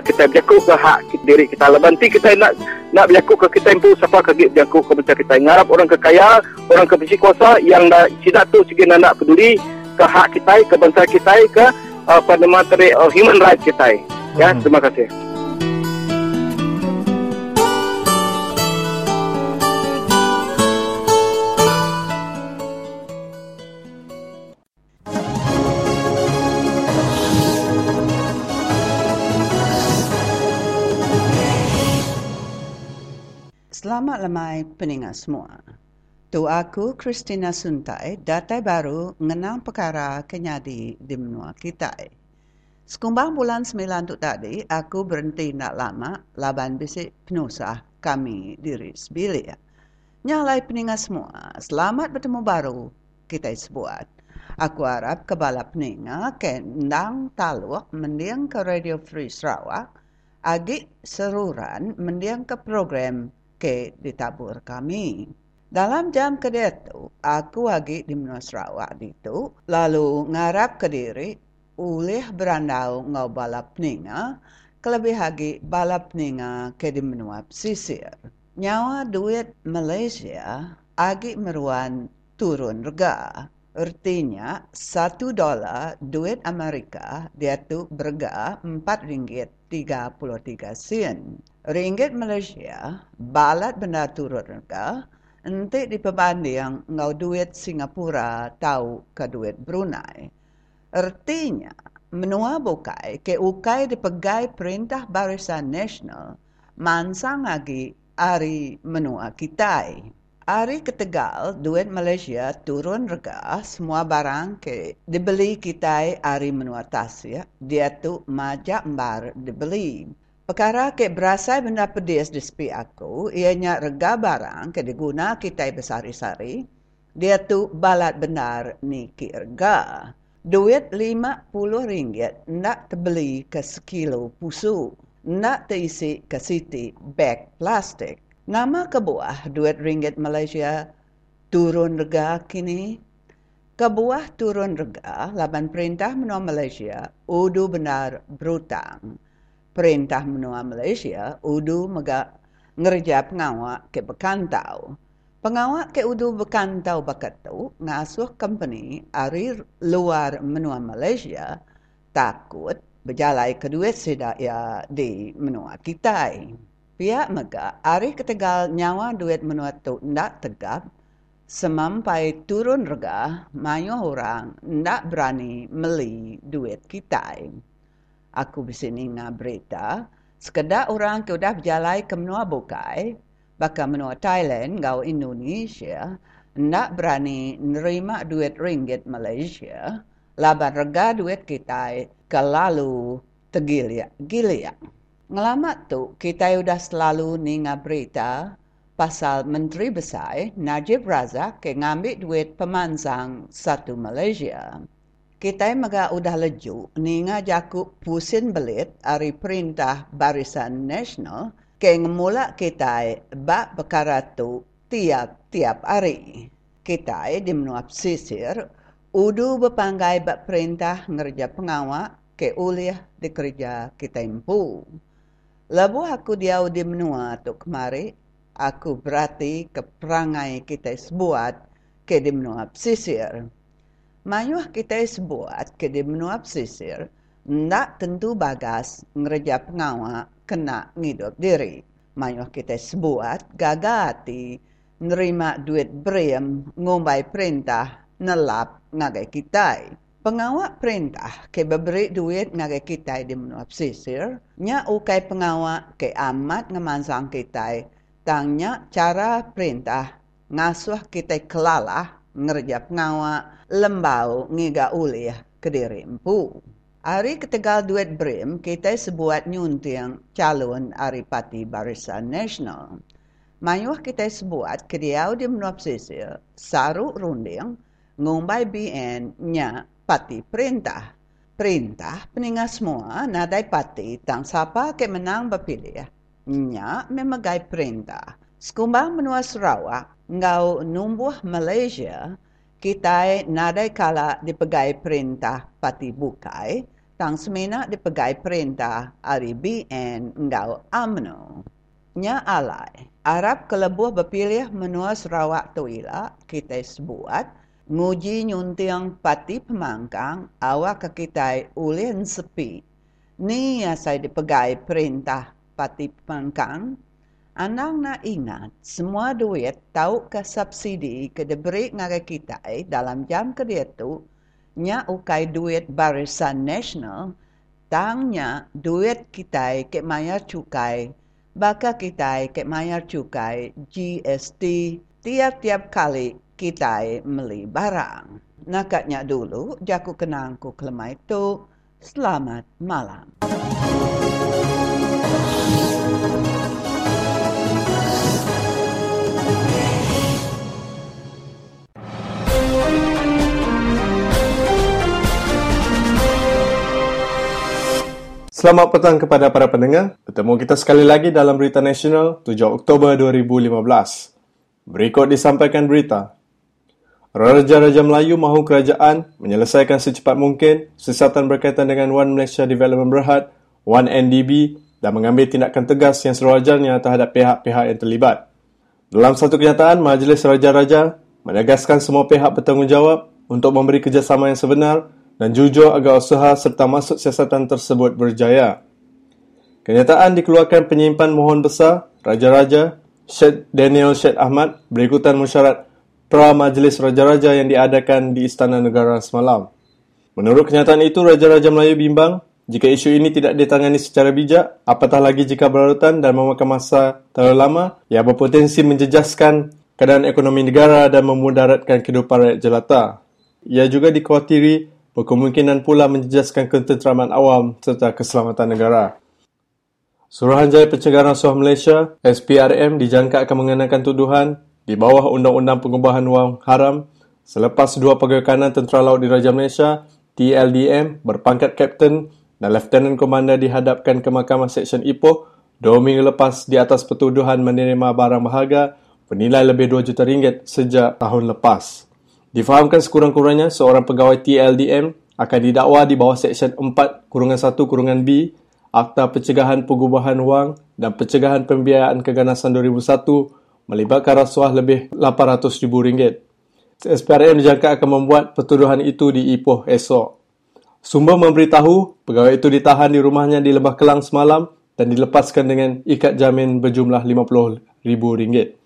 kita berjaku ke hak diri kita. Lebanti kita nak nak berjaku ke kita impu siapa ke berjaku ke benda kita ngarap orang ke kaya orang ke kuasa yang dah tidak tu segi nak peduli ke hak kita ke bangsa kita ke uh, pada materi uh, human rights kita ya hmm. terima kasih Selamat lemai peningat semua. Tu aku Christina Suntai, datai baru mengenang perkara kenyadi di menua kita. Sekumbang bulan sembilan tu tadi, aku berhenti nak lama laban bisik penusah kami diri sebilik. Nyalai peningat semua, selamat bertemu baru kita sebuat. Aku harap kebala peningat ke taluk mendiang ke Radio Free Sarawak, agik seruran mendiang ke program ke ditabur kami. Dalam jam kedua tu, aku lagi di Sarawak itu, lalu ngarap ke diri, ulih berandau ngau balap ninga, kelebih lagi balap ninga ke di Menua Pesisir. Nyawa duit Malaysia agi meruan turun rega. Artinya, satu dolar duit Amerika dia tu berga empat ringgit tiga puluh tiga sen. Ringgit Malaysia balat benda turun rega, nanti dipebanding ngau duit Singapura tahu ke duit Brunei. Artinya, menua bukai ke ukai dipegai perintah barisan nasional mansang lagi ari menua kitai. Hari ketegal, duit Malaysia turun rega semua barang ke dibeli kita hari menua tas ya. Dia tu majak mbar dibeli. Perkara ke berasa benda pedis di sepi aku, ianya rega barang ke diguna kita besari-sari. Dia tu balat benar ni ki rega. Duit lima puluh ringgit nak terbeli ke sekilo pusu. Nak terisi ke siti beg plastik. Nama kebuah duit ringgit Malaysia turun rega kini. Kebuah turun rega laban perintah menua Malaysia udu benar berutang. Perintah menua Malaysia udu mega ngerja pengawak ke bekantau. Pengawak ke udu bekantau bakat tu ngasuh company ari luar menua Malaysia takut berjalai kedua sedak ya di menua kita. Pihak mega, hari ketegal nyawa duit menua tu ndak tegap, semampai turun rega, mayu orang ndak berani meli duit kita. Aku bisini na berita, sekedar orang ke udah berjalai ke menua bukai, baka menua Thailand, gau Indonesia, ndak berani nerima duit ringgit Malaysia, laban rega duit kita ke lalu tegiliak, giliak. Ngelamat tu, kita sudah selalu ninga berita pasal Menteri Besar Najib Razak ke ngambil duit pemansang satu Malaysia. Kita maga udah leju ninga jaku pusin belit dari perintah Barisan Nasional ke ngemula kita bak perkara tu tiap-tiap hari. Kita di menua pesisir udu berpanggai bak perintah ngerja pengawak ke uliah di kerja kita impu. Labu aku diau di menua tu kemari, aku berarti ke perangai kita sebuat ke di menua pesisir. Mayuh kita sebuat ke di menua pesisir, ndak tentu bagas ngereja pengawak kena ngidup diri. Mayuh kita sebuat gagati nerima duit brem ngumbai perintah nelap ngagai kita. Pengawak perintah ke beri duit ngagai kita di menua pesisir, nya ukai pengawak ke amat ngemansang kita, tangnya cara perintah ngasuh kita kelalah ngerja pengawak lembau ngiga ulih ke diri empu. Hari ketegal duit brim, kita sebuat nyunting calon hari pati barisan nasional. Mayuh kita sebuat kediau di menua pesisir, saru runding, ngumbai BN nya pati perintah. Perintah peningat semua nadai pati tang siapa ke menang berpilih. Nya memegai perintah. Sekumbang menua Sarawak, ngau numbuh Malaysia, kita nadai kala dipegai perintah pati bukai, tang semena dipegai perintah ari BN ngau UMNO. Nya alai, Arab kelebuh berpilih menua Sarawak tuila, kita sebuat, nguji nyuntiang pati pemangkang awak kekitai ulin sepi. Ni saya dipegai perintah pati pemangkang. Anang na ingat, semua duit tahu ke subsidi ke diberi ngagai kita dalam jam ke dia tu, nya ukai duit barisan nasional, tangnya duit kita ke mayar cukai, baka kita ke mayar cukai GST tiap-tiap kali kita beli barang. Nakatnya dulu, jaku kenangku kelema itu. Selamat malam. Selamat petang kepada para pendengar. Bertemu kita sekali lagi dalam Berita Nasional 7 Oktober 2015. Berikut disampaikan berita. Raja-Raja Melayu mahu kerajaan menyelesaikan secepat mungkin siasatan berkaitan dengan One Malaysia Development Berhad, One NDB dan mengambil tindakan tegas yang sewajarnya terhadap pihak-pihak yang terlibat. Dalam satu kenyataan, Majlis Raja-Raja menegaskan semua pihak bertanggungjawab untuk memberi kerjasama yang sebenar dan jujur agar usaha serta masuk siasatan tersebut berjaya. Kenyataan dikeluarkan penyimpan mohon besar Raja-Raja Syed Daniel Syed Ahmad berikutan mesyuarat pra-majlis Raja-Raja yang diadakan di Istana Negara semalam. Menurut kenyataan itu, Raja-Raja Melayu bimbang jika isu ini tidak ditangani secara bijak, apatah lagi jika berlarutan dan memakan masa terlalu lama, ia berpotensi menjejaskan keadaan ekonomi negara dan memudaratkan kehidupan rakyat jelata. Ia juga dikhawatiri berkemungkinan pula menjejaskan ketenteraman awam serta keselamatan negara. Suruhanjaya Pencegahan Rasuah Malaysia, SPRM, dijangka akan mengenakan tuduhan di bawah Undang-Undang Pengubahan Wang Haram selepas dua pegawai kanan Tentera Laut Diraja Malaysia TLDM berpangkat Kapten dan Lieutenant Komander dihadapkan ke Mahkamah Seksyen Ipoh dua minggu lepas di atas pertuduhan menerima barang berharga bernilai lebih 2 juta ringgit sejak tahun lepas. Difahamkan sekurang-kurangnya seorang pegawai TLDM akan didakwa di bawah Seksyen 4 kurungan 1 kurungan B Akta Pencegahan Pengubahan Wang dan Pencegahan Pembiayaan Keganasan 2001 melibatkan rasuah lebih RM800,000. SPRM dijangka akan membuat pertuduhan itu di Ipoh esok. Sumber memberitahu pegawai itu ditahan di rumahnya di Lembah Kelang semalam dan dilepaskan dengan ikat jamin berjumlah RM50,000.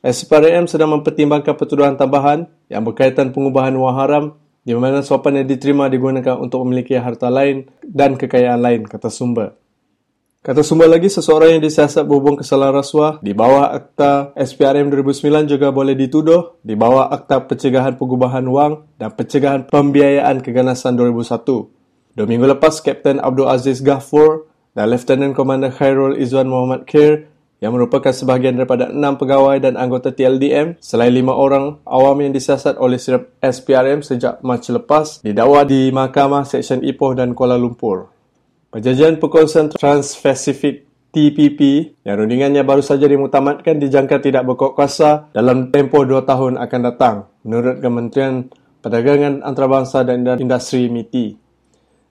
SPRM sedang mempertimbangkan pertuduhan tambahan yang berkaitan pengubahan wang haram di mana sopan yang diterima digunakan untuk memiliki harta lain dan kekayaan lain, kata sumber. Kata sumber lagi, seseorang yang disiasat berhubung kesalahan rasuah di bawah Akta SPRM 2009 juga boleh dituduh di bawah Akta Pencegahan Pengubahan Wang dan Pencegahan Pembiayaan Keganasan 2001. Dua minggu lepas, Kapten Abdul Aziz Ghaffur dan Lieutenant Commander Khairul Izwan Muhammad Khair yang merupakan sebahagian daripada enam pegawai dan anggota TLDM selain lima orang awam yang disiasat oleh SPRM sejak Mac lepas didakwa di Mahkamah Seksyen Ipoh dan Kuala Lumpur. Perjanjian Perkongsian Trans-Pacific TPP yang rundingannya baru saja dimutamatkan dijangka tidak berkuat kuasa dalam tempoh dua tahun akan datang, menurut Kementerian Perdagangan Antarabangsa dan Industri MITI.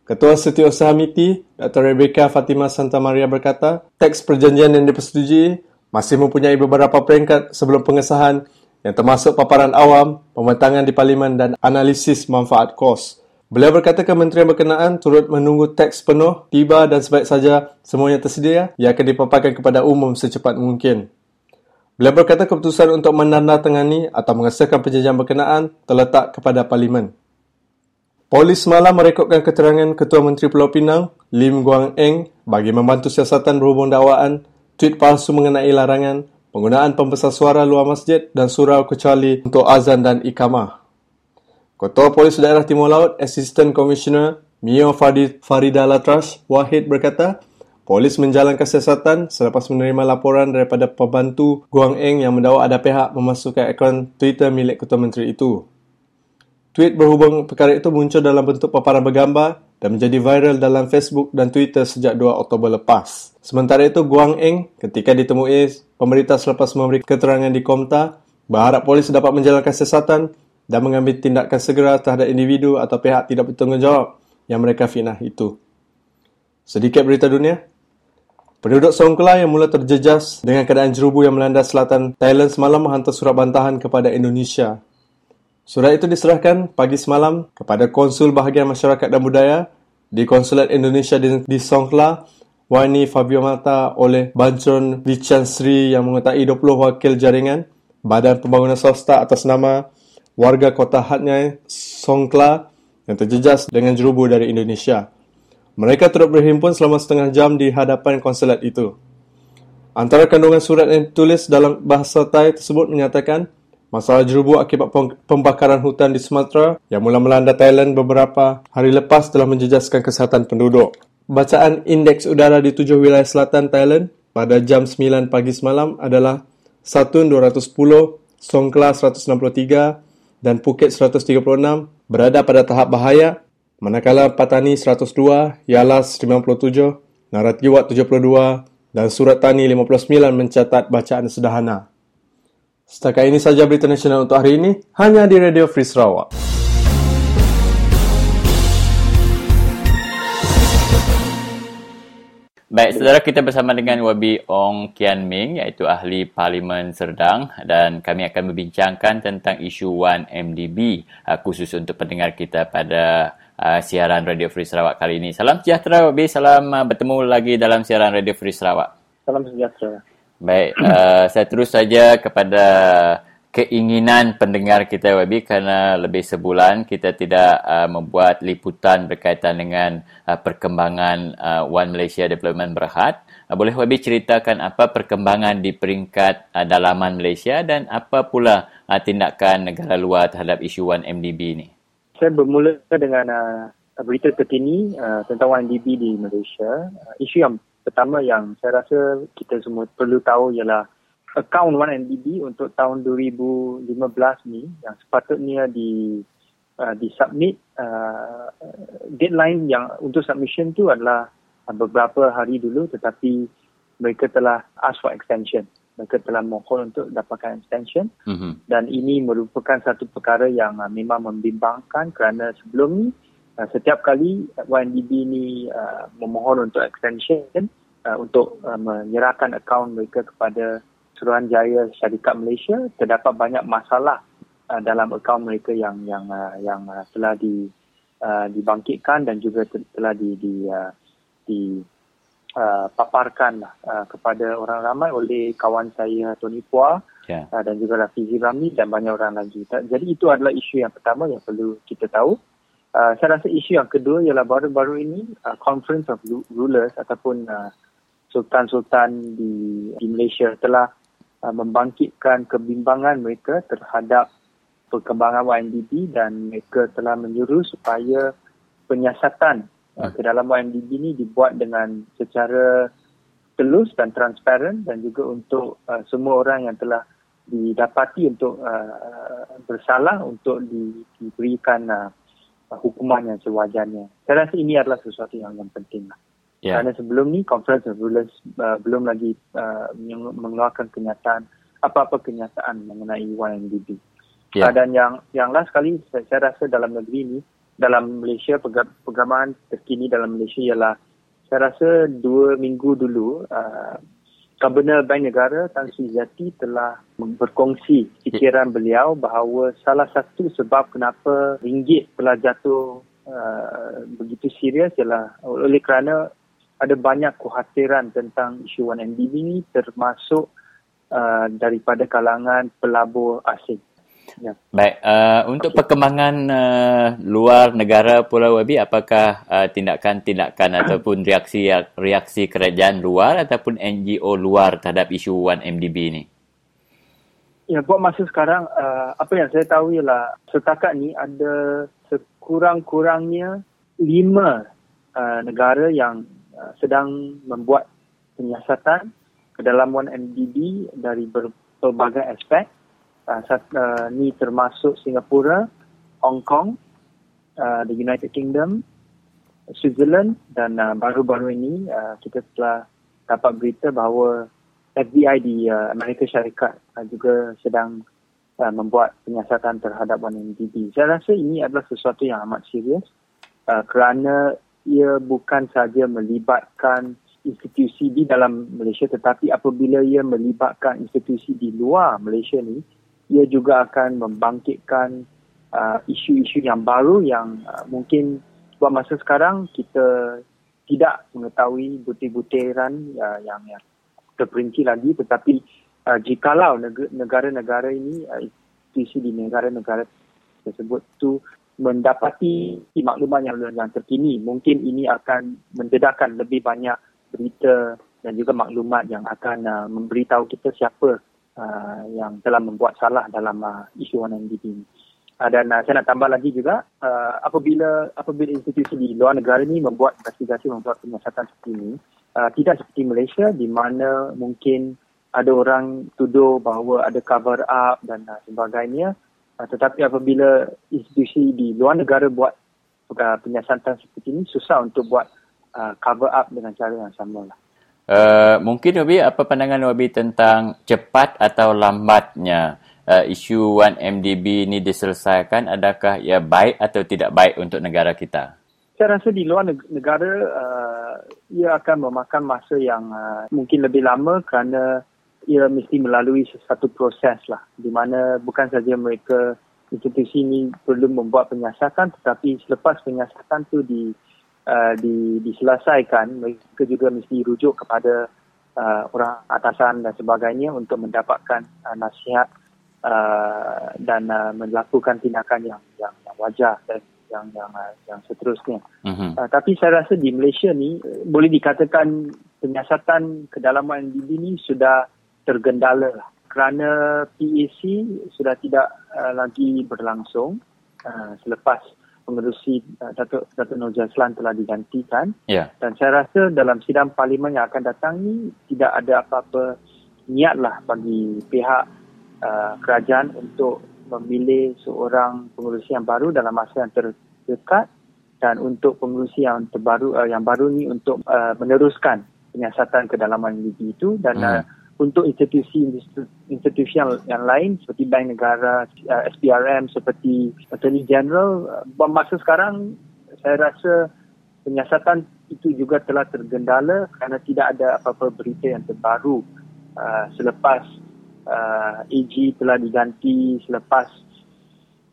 Ketua Setiausaha MITI, Dr. Rebecca Fatima Santa Maria berkata, teks perjanjian yang dipersetujui masih mempunyai beberapa peringkat sebelum pengesahan yang termasuk paparan awam, pematangan di Parlimen dan analisis manfaat kos. Beliau berkata Kementerian Berkenaan turut menunggu teks penuh tiba dan sebaik saja semuanya tersedia, ia akan dipaparkan kepada umum secepat mungkin. Beliau berkata keputusan untuk menandatangani atau mengesahkan perjanjian berkenaan terletak kepada Parlimen. Polis malam merekodkan keterangan Ketua Menteri Pulau Pinang, Lim Guang Eng, bagi membantu siasatan berhubung dakwaan, tweet palsu mengenai larangan, penggunaan pembesar suara luar masjid dan surau kecuali untuk azan dan ikamah. Ketua Polis Daerah Timur Laut, Assistant Commissioner Mio Farida Latrash Wahid berkata, Polis menjalankan siasatan selepas menerima laporan daripada pembantu Guang Eng yang mendakwa ada pihak memasukkan akaun Twitter milik Ketua Menteri itu. Tweet berhubung perkara itu muncul dalam bentuk paparan bergambar dan menjadi viral dalam Facebook dan Twitter sejak 2 Oktober lepas. Sementara itu, Guang Eng ketika ditemui pemerintah selepas memberi keterangan di Komta berharap polis dapat menjalankan siasatan dan mengambil tindakan segera terhadap individu atau pihak tidak bertanggungjawab yang mereka fitnah itu. Sedikit berita dunia. Penduduk Songkla yang mula terjejas dengan keadaan jerubu yang melanda selatan Thailand semalam menghantar surat bantahan kepada Indonesia. Surat itu diserahkan pagi semalam kepada Konsul Bahagian Masyarakat dan Budaya di Konsulat Indonesia di, di Songkla, Wani Fabio Mata oleh Bancron Vichan Sri yang mengetahui 20 wakil jaringan Badan Pembangunan Swasta atas nama warga kota Hatnyai, Songkla yang terjejas dengan jerubu dari Indonesia. Mereka turut berhimpun selama setengah jam di hadapan konsulat itu. Antara kandungan surat yang ditulis dalam bahasa Thai tersebut menyatakan masalah jerubu akibat pembakaran hutan di Sumatera yang mula melanda Thailand beberapa hari lepas telah menjejaskan kesihatan penduduk. Bacaan indeks udara di tujuh wilayah selatan Thailand pada jam 9 pagi semalam adalah 1210, Songkla 163, dan Phuket 136 berada pada tahap bahaya, manakala Patani 102, Yalas 57, Naratiwat 72 dan Surat Tani 59 mencatat bacaan sederhana. Setakat ini saja berita nasional untuk hari ini, hanya di Radio Free Sarawak. Baik, saudara kita bersama dengan Wabi Ong Kian Ming iaitu ahli Parlimen Serdang dan kami akan membincangkan tentang isu 1MDB uh, khusus untuk pendengar kita pada uh, siaran Radio Free Sarawak kali ini. Salam sejahtera Wabi, salam uh, bertemu lagi dalam siaran Radio Free Sarawak. Salam sejahtera. Baik, uh, [CLEARS THROAT] saya terus saja kepada keinginan pendengar kita Wabi kerana lebih sebulan kita tidak uh, membuat liputan berkaitan dengan uh, perkembangan uh, One Malaysia Development Berhad. Uh, boleh Wabi ceritakan apa perkembangan di peringkat uh, dalaman Malaysia dan apa pula uh, tindakan negara luar terhadap isu One MDB ini? Saya bermula dengan uh, berita terkini uh, tentang One MDB di Malaysia. Uh, isu yang pertama yang saya rasa kita semua perlu tahu ialah akaun 1MDB untuk tahun 2015 ni yang sepatutnya di uh, di submit uh, deadline yang untuk submission tu adalah beberapa hari dulu tetapi mereka telah ask for extension mereka telah mohon untuk dapatkan extension mm-hmm. dan ini merupakan satu perkara yang uh, memang membimbangkan kerana sebelum ni uh, setiap kali 1MDB ni uh, memohon untuk extension uh, untuk uh, menyerahkan akaun mereka kepada Suruhanjaya Syarikat Malaysia terdapat banyak masalah uh, dalam akaun mereka yang yang uh, yang uh, telah di uh, dibangkitkan dan juga telah di di uh, di uh, paparkan uh, kepada orang ramai oleh kawan saya Tony Pua yeah. uh, dan juga Rafizi Rami dan banyak orang lagi. Jadi itu adalah isu yang pertama yang perlu kita tahu. Uh, saya rasa isu yang kedua ialah baru-baru ini uh, Conference of Rulers ataupun uh, sultan-sultan di, di Malaysia telah uh, membangkitkan kebimbangan mereka terhadap perkembangan YNDB dan mereka telah menyuruh supaya penyiasatan uh, ke dalam YNDB ini dibuat dengan secara telus dan transparan dan juga untuk uh, semua orang yang telah didapati untuk uh, bersalah untuk di, diberikan uh, hukuman yang sewajarnya. Saya rasa ini adalah sesuatu yang, yang penting. Lah. Yeah. Kerana sebelum ni Conference of Rulers uh, belum lagi uh, mengeluarkan kenyataan apa-apa kenyataan mengenai YNDB. Yeah. Uh, dan yang yang last kali saya, saya rasa dalam negeri ni dalam Malaysia pergamaan terkini dalam Malaysia ialah saya rasa dua minggu dulu uh, Kabinet Bank Negara Tan Sri Zati telah berkongsi fikiran beliau bahawa salah satu sebab kenapa ringgit telah jatuh uh, begitu serius ialah oleh kerana ada banyak kekhawatiran tentang isu 1MDB ini termasuk uh, daripada kalangan pelabur asing. Ya. Baik, uh, untuk perkembangan uh, luar negara Pulau Wabi, apakah uh, tindakan-tindakan [COUGHS] ataupun reaksi reaksi kerajaan luar ataupun NGO luar terhadap isu 1MDB ini? Ya, buat masa sekarang, uh, apa yang saya tahu ialah setakat ni ada sekurang-kurangnya lima uh, negara yang Uh, sedang membuat penyiasatan ke dalam 1MDB dari berbagai aspek. Uh, uh, ni termasuk Singapura, Hong Kong, uh, the United Kingdom, Switzerland dan uh, baru-baru ini uh, kita telah dapat berita bahawa FBI di uh, Amerika Syarikat uh, juga sedang uh, membuat penyiasatan terhadap 1MDB. Saya rasa ini adalah sesuatu yang amat serius uh, kerana ia bukan saja melibatkan institusi di dalam Malaysia tetapi apabila ia melibatkan institusi di luar Malaysia ni ia juga akan membangkitkan uh, isu-isu yang baru yang uh, mungkin buat masa sekarang kita tidak mengetahui butir-butiran uh, yang yang terperinci lagi. Tetapi uh, jikalau negara-negara ini uh, institusi di negara-negara tersebut tu mendapati maklumat yang, yang terkini. Mungkin ini akan mendedahkan lebih banyak berita dan juga maklumat yang akan uh, memberitahu kita siapa uh, yang telah membuat salah dalam uh, isu 1MDB ini. Uh, dan uh, saya nak tambah lagi juga, uh, apabila apabila institusi di luar negara ini membuat investigasi, membuat penyiasatan seperti ini, uh, tidak seperti Malaysia di mana mungkin ada orang tuduh bahawa ada cover up dan uh, sebagainya, tetapi apabila institusi di luar negara buat uh, penyiasatan seperti ini, susah untuk buat uh, cover up dengan cara yang sama lah. Uh, mungkin Wabi apa pandangan Wabi tentang cepat atau lambatnya uh, isu 1MDB ini diselesaikan adakah ia baik atau tidak baik untuk negara kita? Saya rasa di luar negara uh, ia akan memakan masa yang uh, mungkin lebih lama kerana ia mesti melalui satu proses lah di mana bukan saja mereka institusi ini perlu membuat penyiasatan tetapi selepas penyiasatan tu di uh, di, diselesaikan, mereka juga mesti rujuk kepada uh, orang atasan dan sebagainya untuk mendapatkan uh, nasihat uh, dan uh, melakukan tindakan yang yang, yang wajar dan yang yang uh, yang seterusnya. Uh-huh. Uh, tapi saya rasa di Malaysia ni uh, boleh dikatakan penyiasatan kedalaman di ini sudah tergendala kerana PAC sudah tidak uh, lagi berlangsung uh, selepas pengerusi uh, Datuk Datuk Nur Jaslan telah digantikan. Yeah. Dan saya rasa dalam sidang parlimen yang akan datang ni tidak ada apa-apa niatlah bagi pihak uh, kerajaan untuk memilih seorang pengerusi yang baru dalam masa yang terdekat dan untuk pengerusi yang terbaru uh, yang baru ni untuk uh, meneruskan penyiasatan kedalaman negeri itu dan hmm. uh, untuk institusi institusi yang, yang lain seperti Bank Negara, uh, SPRM seperti Attorney General, uh, masa sekarang saya rasa penyiasatan itu juga telah tergendala kerana tidak ada apa-apa berita yang terbaru. Uh, selepas uh, AG telah diganti, selepas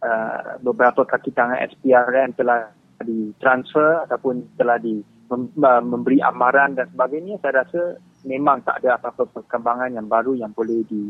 uh, beberapa kaki tangan SPRM telah ditransfer ataupun telah di memberi amaran dan sebagainya, saya rasa memang tak ada apa-apa perkembangan yang baru yang boleh di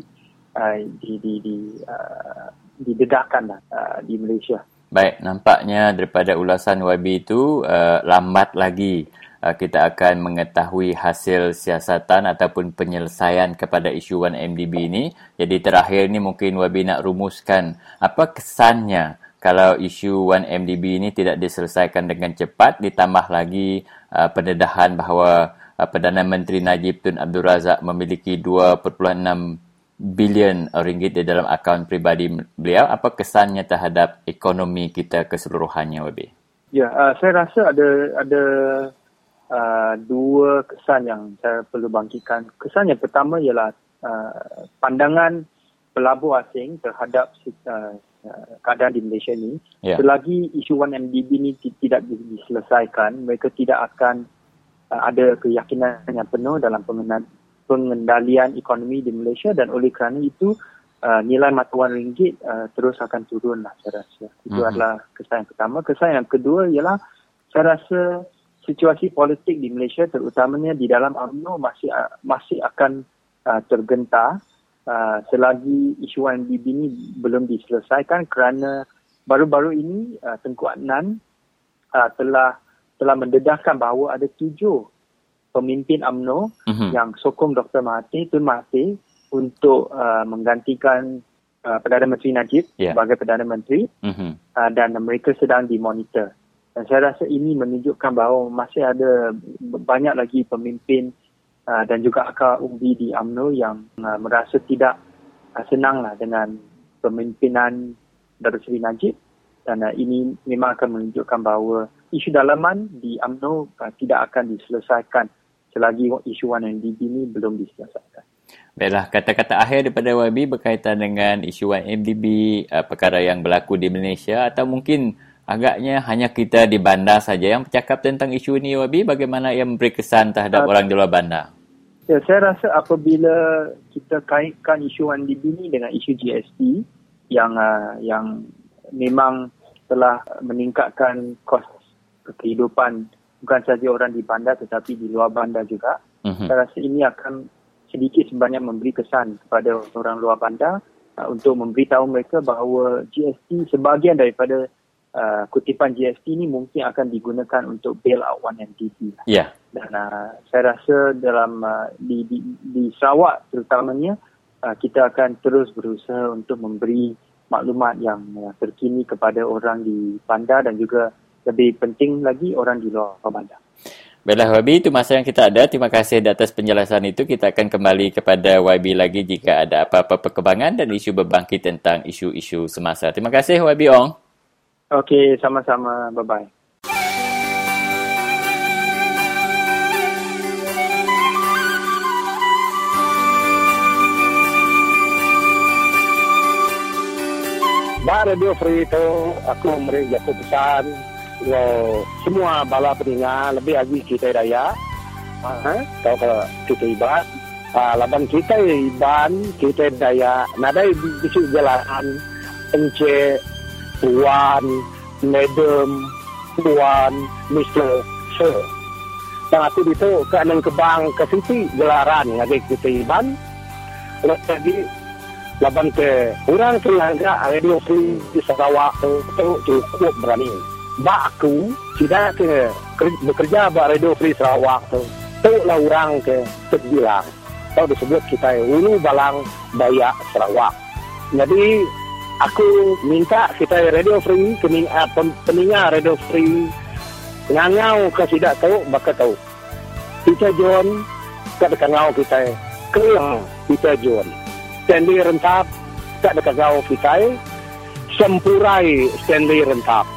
uh, di di di uh, didedahkan lah, uh, di Malaysia. Baik, nampaknya daripada ulasan YB itu uh, lambat lagi uh, kita akan mengetahui hasil siasatan ataupun penyelesaian kepada isu 1MDB ini. Jadi terakhir ni mungkin YB nak rumuskan apa kesannya kalau isu 1MDB ini tidak diselesaikan dengan cepat ditambah lagi uh, pendedahan bahawa Perdana Menteri Najib Tun Abdul Razak memiliki 2.6 bilion ringgit di dalam akaun pribadi beliau. Apa kesannya terhadap ekonomi kita keseluruhannya, WB? Ya, uh, saya rasa ada ada uh, dua kesan yang saya perlu bangkitkan. Kesan yang pertama ialah uh, pandangan pelabur asing terhadap uh, keadaan di Malaysia ini. Yeah. Selagi isu 1MDB ini tidak diselesaikan, mereka tidak akan ada keyakinan yang penuh dalam pengendalian ekonomi di Malaysia dan oleh kerana itu uh, nilai mata wang ringgit uh, terus akan turun lah saya rasa. Itu mm-hmm. adalah kesan yang pertama. Kesan yang kedua ialah saya rasa situasi politik di Malaysia terutamanya di dalam UMNO masih uh, masih akan uh, tergentar uh, selagi isu YNDB ini belum diselesaikan kerana baru-baru ini uh, Tengku Adnan uh, telah telah mendedahkan bahawa ada tujuh pemimpin UMNO uh-huh. yang sokong Dr. Mahathir, Tun Mahathir untuk uh, menggantikan uh, Perdana Menteri Najib yeah. sebagai Perdana Menteri uh-huh. uh, dan mereka sedang dimonitor. Dan saya rasa ini menunjukkan bahawa masih ada banyak lagi pemimpin uh, dan juga akal umbi di UMNO yang uh, merasa tidak uh, senanglah dengan pemimpinan Dr. Seri Najib dan uh, ini memang akan menunjukkan bahawa isu dalaman di UMNO uh, tidak akan diselesaikan selagi isu 1MDB ini belum diselesaikan. Baiklah, kata-kata akhir daripada YB berkaitan dengan isu 1MDB, uh, perkara yang berlaku di Malaysia atau mungkin agaknya hanya kita di bandar saja yang bercakap tentang isu ini YB, bagaimana ia memberi kesan terhadap uh, orang di luar bandar? Ya, saya rasa apabila kita kaitkan isu 1MDB ini dengan isu GST yang uh, yang memang telah meningkatkan kos kehidupan bukan saja orang di bandar tetapi di luar bandar juga. Uh-huh. Saya rasa ini akan sedikit sebanyak memberi kesan kepada orang luar bandar uh, untuk memberitahu mereka bahawa GST sebahagian daripada uh, kutipan GST ini mungkin akan digunakan untuk bail out 1MDB. Ya. Yeah. Dan uh, saya rasa dalam uh, di, di, di Sarawak terutamanya uh, kita akan terus berusaha untuk memberi maklumat yang terkini kepada orang di bandar dan juga lebih penting lagi orang di luar bandar. Baiklah YB, itu masa yang kita ada. Terima kasih atas penjelasan itu. Kita akan kembali kepada YB lagi jika ada apa-apa perkembangan dan isu berbangkit tentang isu-isu semasa. Terima kasih YB Ong. Okey, sama-sama. Bye-bye. Baru Radio Free itu aku meri jatuh pesan semua bala pendengar lebih lagi kita daya. Ha? Tahu kalau kita ibarat uh, laban kita iban kita daya nadai bisu jalan ence tuan madam tuan mister sir dan aku itu ke anang kebang ke sisi gelaran ngaji kita iban lagi laban ke orang radio free di Sarawak itu cukup berani. Ba aku tidak ke bekerja ba radio free Sarawak tu. Tu lah orang ke terbilang. Tahu disebut kita ulu balang daya Sarawak. Jadi aku minta kita radio free kening uh, peninga radio free ngangau ke tidak tahu baka tahu. Kita John kat ngau kita kelang kita John Stanley Rentap tak dekat gau kita sempurai Stanley Rentap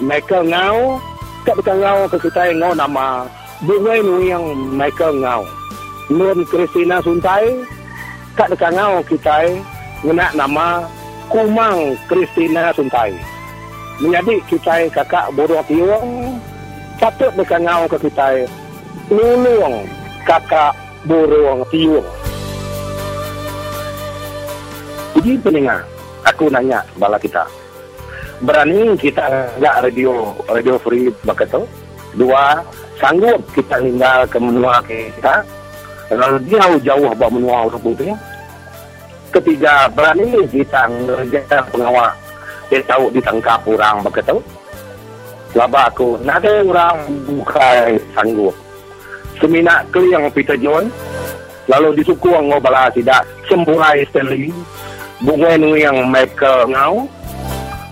Michael Ngau. Tak dekat gau ke kita ngau nama. Bunga nu yang Michael Ngau. Nun Christina Suntai. Tak dekat ngau kita ngena nama Kumang Christina Suntai. Menjadi kita kakak bodoh tiwang patut dekat ngau ke kita nulung kakak burung tiwang Jadi pendengar, aku nanya bala kita. Berani kita enggak radio radio free begitu? Dua, sanggup kita tinggal ke menua kita? Lalu jauh jauh bawa menua orang putih. Ketiga, berani kita ngerjakan pengawal. Dia tahu ditangkap orang begitu? Laba aku, nada orang buka sanggup. Semina ke yang Peter John, lalu disukung ngobala tidak semburai Stanley, bunga yang Michael Ngau,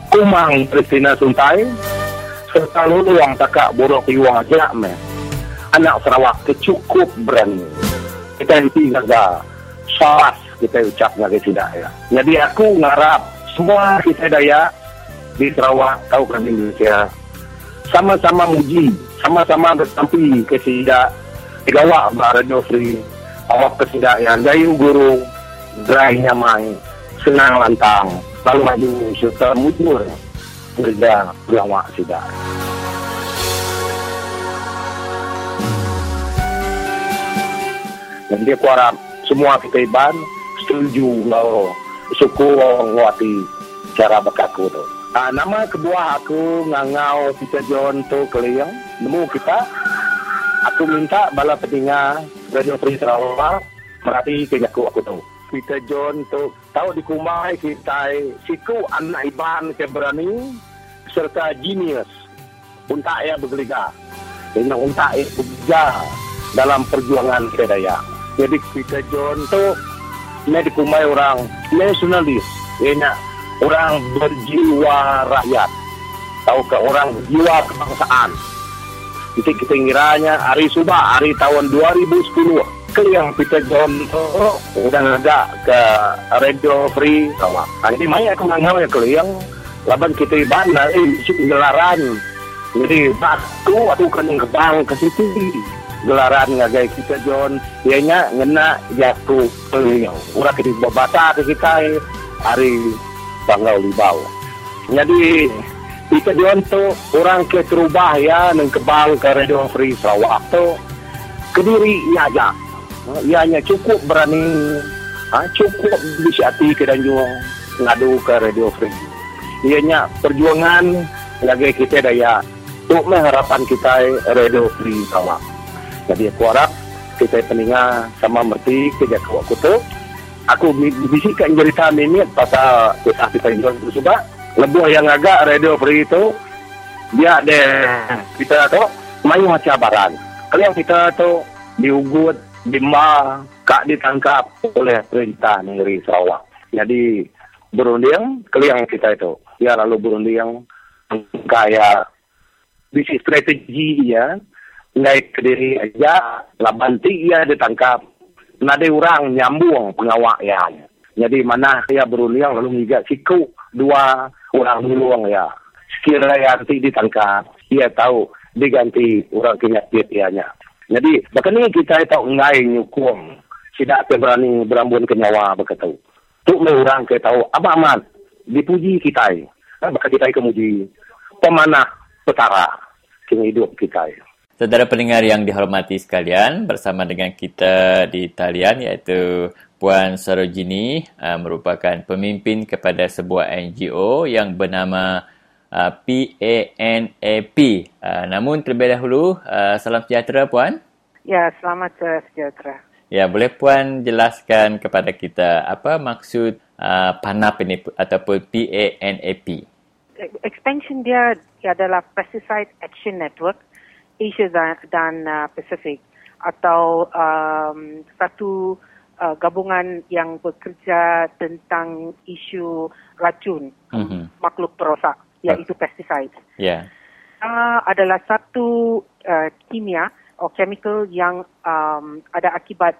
Kumang Christina Suntai, serta lulu yang takak borok iwang aja me. Anak Sarawak kecukup berani. Kita nanti gagal. Salah kita ucap ngagai tidak ya. Jadi aku ngarap semua kita daya di Sarawak tahu kan Indonesia sama-sama muji, sama-sama bertampi ke tidak digawak radio free awak kesidak yang gayu guru dry nyamai senang lantang lalu maju serta mujur kerja berlawak tidak dan dia kuarap semua kita iban setuju kalau suku ngawati cara bekaku tu. Ah, nama kedua aku ngangau kita John tu keliang nemu kita aku minta bala petinga radio Free Sarawak merati kejaku aku tu. Kita John tu tahu di kumai kita siku anak iban ke berani serta genius. Unta ya bergelega ini unta ya bekerja dalam perjuangan kedaya jadi kita tu ini di kumai orang nasionalis. Ini orang berjiwa rakyat. Tahu ke orang jiwa kebangsaan? Jadi kita ngiranya hari subah hari tahun 2010 yang Peter John oh, udah ada ke radio free sama. Ini maya aku ngangau ya yang laban kita iban na eh gelaran. Jadi batu atau kan kebang ke situ gelaran ngagai kita John ianya ngena jatuh keliang. Ura kita babata ke kita hari bangau libau. Jadi Peter John tu orang ke terubah ya neng kebang ke radio free Sarawak tu kediri ia aja ianya cukup berani ha, cukup bisa hati ke dan juga ngadu ke radio free. Ianya perjuangan lagi kita daya untuk harapan kita radio free sama jadi aku harap kita peninga sama merti kerja kau aku tu aku bisikan cerita ini pasal kita kita itu sudah lebih yang agak radio free itu dia ada kita tu main macam baran kalian kita tu diugut lima kak ditangkap oleh perintah negeri Sarawak. Jadi berunding keliang kita itu. Ya lalu berunding kaya bisnis strategi ya. Naik ke diri aja labanti ya ditangkap nade orang nyambung pengawak ya. Jadi mana ya berunding lalu ngiga siku dua orang nulung ya. Sekiranya nanti ditangkap ia tahu diganti orang kenyakit ianya jadi, ni kita tahu ngai nyukung. Tidak berani berambun ke nyawa berkata. Tu orang ke tahu, apa amat dipuji kita. Ha, bahkan kita kemuji pemanah perkara kini hidup kita. Saudara pendengar yang dihormati sekalian, bersama dengan kita di talian iaitu Puan Sarojini uh, merupakan pemimpin kepada sebuah NGO yang bernama uh, PANAP. Uh, namun terlebih dahulu, uh, salam sejahtera Puan. Ya, selamat sejahtera. Ya, boleh Puan jelaskan kepada kita apa maksud uh, PANAP ini ataupun PANAP? Expansion dia adalah Pesticide Action Network Asia dan, dan uh, Pacific atau um, satu uh, gabungan yang bekerja tentang isu racun mm-hmm. makhluk perosak iaitu uh, pesticide. Yeah. Uh, adalah satu uh, kimia atau chemical yang um, ada akibat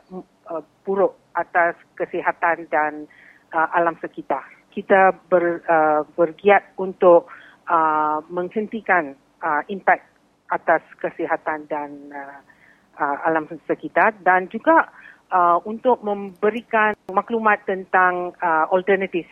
uh, buruk atas kesihatan dan uh, alam sekitar. Kita ber, uh, bergiat untuk uh, menghentikan uh, impact atas kesihatan dan uh, uh, alam sekitar dan juga uh, untuk memberikan maklumat tentang uh, alternatif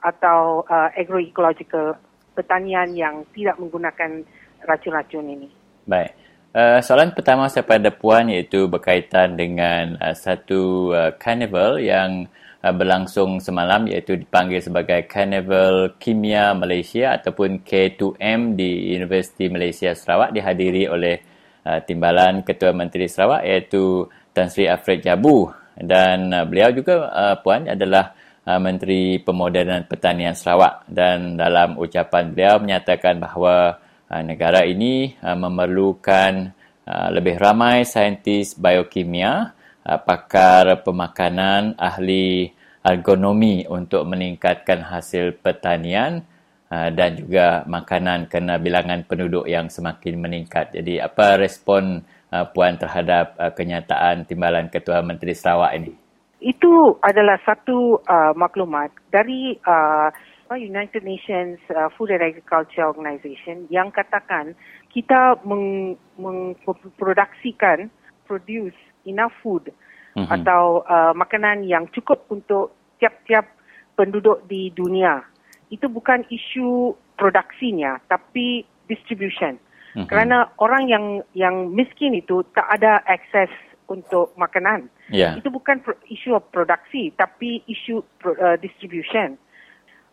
atau uh, agroecological pertanian yang tidak menggunakan racun-racun ini. Baik. Uh, soalan pertama saya pada Puan iaitu berkaitan dengan uh, satu uh, carnival yang uh, berlangsung semalam iaitu dipanggil sebagai Carnival Kimia Malaysia ataupun K2M di Universiti Malaysia Sarawak dihadiri oleh uh, Timbalan Ketua Menteri Sarawak iaitu Tan Sri Alfred Jabu dan uh, beliau juga uh, puan adalah Menteri Pemodenan Pertanian Sarawak dan dalam ucapan beliau menyatakan bahawa uh, negara ini uh, memerlukan lebih ramai saintis biokimia, pakar pemakanan, ahli ergonomi untuk meningkatkan hasil pertanian dan juga makanan kerana bilangan penduduk yang semakin meningkat. Jadi apa respon Puan terhadap kenyataan Timbalan Ketua Menteri Sarawak ini? Itu adalah satu uh, maklumat dari uh, United Nations uh, Food and Agriculture Organization yang katakan kita memproduksikan meng- produce enough food mm-hmm. atau uh, makanan yang cukup untuk tiap-tiap penduduk di dunia. Itu bukan isu produksinya tapi distribution. Mm-hmm. Kerana orang yang yang miskin itu tak ada akses untuk makanan. Yeah. Itu bukan pro, isu produksi tapi isu pro, uh, distribution.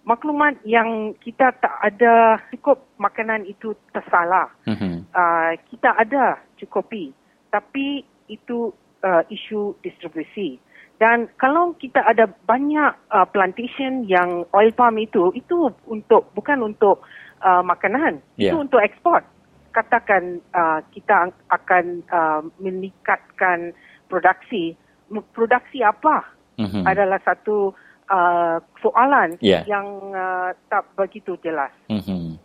Maklumat yang kita tak ada cukup makanan itu tersalah. Mm-hmm. Uh, kita ada cukupi tapi itu uh, isu distribusi. Dan kalau kita ada banyak uh, plantation yang oil palm itu, itu untuk bukan untuk uh, makanan, yeah. itu untuk ekspor katakan uh, kita akan uh, meningkatkan produksi, produksi apa mm-hmm. adalah satu uh, soalan yeah. yang uh, tak begitu jelas. Mm-hmm.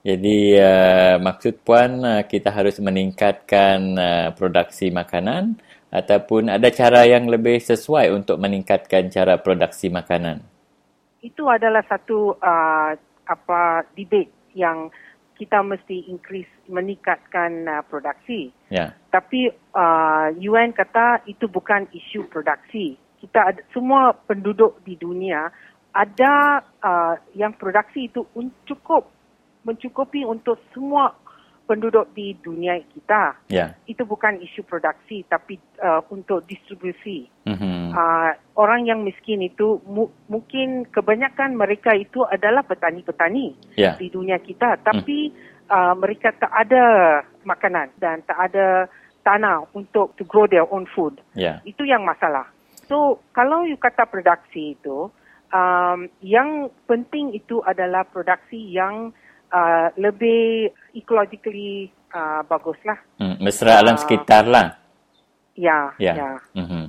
Jadi uh, maksud puan uh, kita harus meningkatkan uh, produksi makanan ataupun ada cara yang lebih sesuai untuk meningkatkan cara produksi makanan. Itu adalah satu uh, apa debate yang kita mesti increase meningkatkan uh, produksi. Yeah. Tapi uh, UN kata itu bukan isu produksi. Kita ada, semua penduduk di dunia ada uh, yang produksi itu cukup mencukupi untuk semua penduduk di dunia kita. Yeah. Itu bukan isu produksi tapi uh, untuk distribusi. Mm-hmm. Uh, orang yang miskin itu mu- mungkin kebanyakan mereka itu adalah petani-petani yeah. di dunia kita tapi mm. uh, mereka tak ada makanan dan tak ada tanah untuk to grow their own food. Yeah. Itu yang masalah. So kalau you kata produksi itu um, yang penting itu adalah produksi yang uh, lebih ecologically uh, baguslah. Hmm, mesra alam uh, sekitar lah. Ya, ya. ya. Mm-hmm.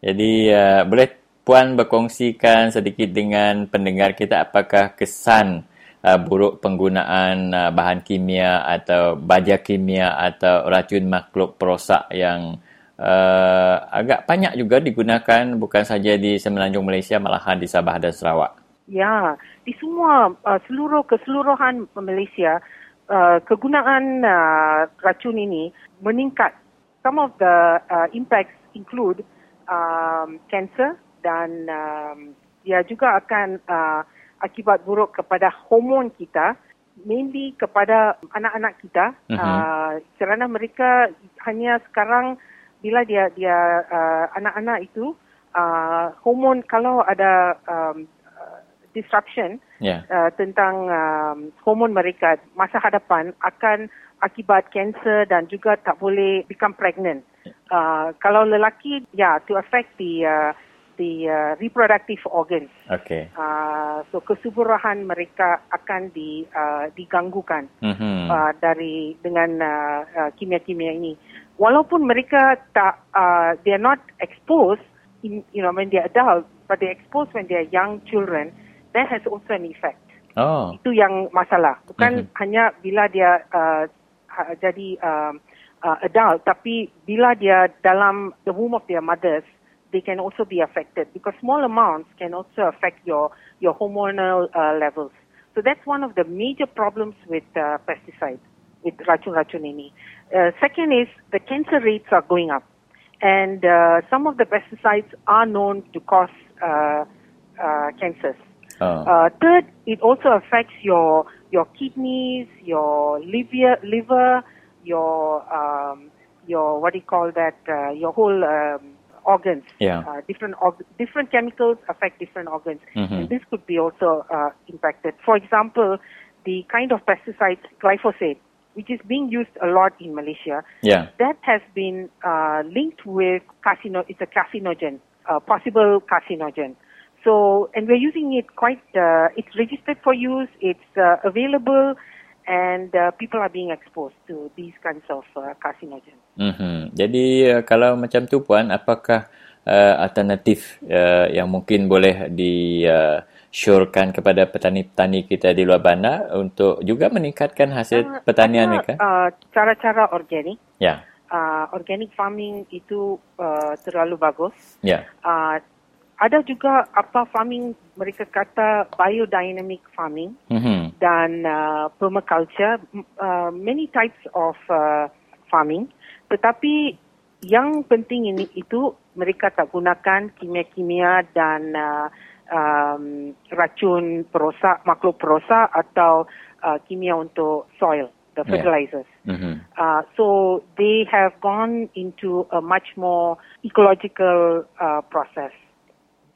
Jadi uh, boleh puan berkongsikan sedikit dengan pendengar kita apakah kesan uh, buruk penggunaan uh, bahan kimia atau baja kimia atau racun makhluk perosak yang uh, agak banyak juga digunakan bukan saja di Semenanjung Malaysia malahan di Sabah dan Sarawak. Ya, di semua uh, seluruh keseluruhan Malaysia uh, kegunaan uh, racun ini meningkat. Some of the uh, impacts include um, cancer dan um, dia juga akan uh, akibat buruk kepada hormon kita, mainly kepada anak-anak kita. Mhm. Uh, kerana mereka hanya sekarang bila dia dia uh, anak-anak itu uh, hormon kalau ada um, disruption Ya. uh, tentang um, hormon mereka masa hadapan akan akibat kanser dan juga tak boleh become pregnant. Uh, kalau lelaki, ya, yeah, to affect the uh, the uh, reproductive organs. Okey. Uh, so kesuburan mereka akan di uh, diganggukan Mhm. uh, dari dengan uh, uh, kimia-kimia ini. Walaupun mereka tak uh, they are not exposed in you know when they are adult, but they are exposed when they are young children, that has also an effect. Oh. Itu yang masalah. Bukan Mhm. hanya bila dia uh, jadi uh, uh, adult, tapi bila dia dalam the womb of their mothers, they can also be affected because small amounts can also affect your your hormonal uh, levels. So that's one of the major problems with uh, pesticides, with racun-racun ini. Uh, second is the cancer rates are going up, and uh, some of the pesticides are known to cause uh, uh, cancers. Oh. Uh, third, it also affects your your kidneys, your liver, liver, your um, your what do you call that? Uh, your whole um, organs. Yeah. Uh, different org- different chemicals affect different organs, Mhm. and this could be also uh, impacted. For example, the kind of pesticide glyphosate, which is being used a lot in Malaysia, Yeah. that has been uh, linked with carcino. It's a carcinogen, uh, possible carcinogen. So, and we're using it quite. Uh, it's registered for use. It's uh, available, and uh, people are being exposed to these kinds of uh, carcinogens. Mhm. Jadi uh, kalau macam tu puan, apakah uh, alternatif uh, yang mungkin boleh di uh, syorkan kepada petani-petani kita di luar bandar untuk juga meningkatkan hasil pertanian Ada, mereka? Uh, cara-cara organik. Ya. Uh, organic farming itu uh, terlalu bagus. Ya. Uh, ada juga apa farming mereka kata biodynamic farming Mhm. dan uh, permaculture, uh, many types of uh, farming. Tetapi yang penting ini itu mereka tak gunakan kimia-kimia dan uh, um, racun perosak, makhluk perosak atau uh, kimia untuk soil, the Yeah. fertilizers. Mhm. Uh, so they have gone into a much more ecological uh, process.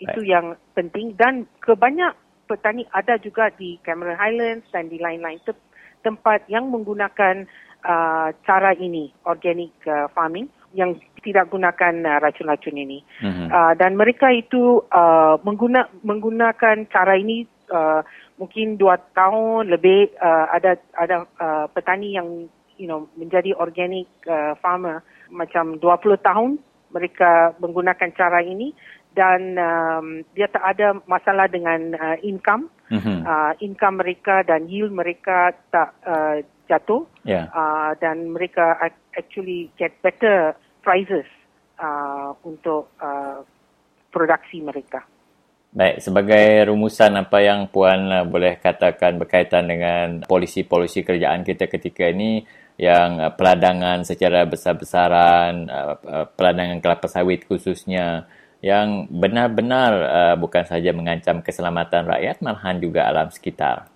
Itu yang penting dan kebanyak petani ada juga di Cameron Highlands dan di lain-lain te- tempat yang menggunakan uh, cara ini organic uh, farming yang tidak gunakan uh, racun-racun ini. Mhm. Uh, dan mereka itu uh, mengguna, menggunakan cara ini uh, mungkin dua tahun lebih uh, ada ada uh, petani yang you know menjadi organic uh, farmer macam 20 tahun mereka menggunakan cara ini dan um, dia tak ada masalah dengan uh, income Mhm. uh, income mereka dan yield mereka tak uh, jatuh Ya. uh, dan mereka ac- actually get better prices uh, untuk uh, produksi mereka. Baik, sebagai rumusan apa yang Puan uh, boleh katakan berkaitan dengan polisi-polisi kerajaan kita ketika ini yang uh, peladangan secara besar-besaran, uh, uh, peladangan kelapa sawit khususnya yang benar-benar uh, bukan saja mengancam keselamatan rakyat malahan juga alam sekitar.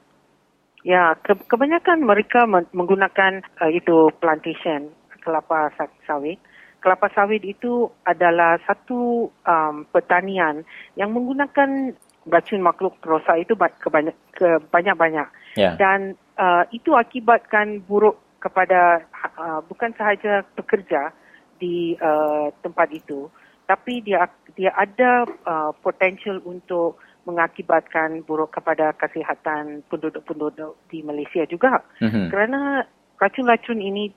Ya, ke- kebanyakan mereka men- menggunakan uh, itu plantation kelapa sa- sawit. Kelapa sawit itu adalah satu um, pertanian yang menggunakan racun makhluk perosak itu ba- kebanyak, kebanyak-banyak. Ya. Dan uh, itu akibatkan buruk kepada uh, bukan sahaja pekerja di uh, tempat itu, tapi dia dia ada uh, potential untuk mengakibatkan buruk kepada kesihatan penduduk-penduduk di Malaysia juga. Mhm. Kerana racun-racun ini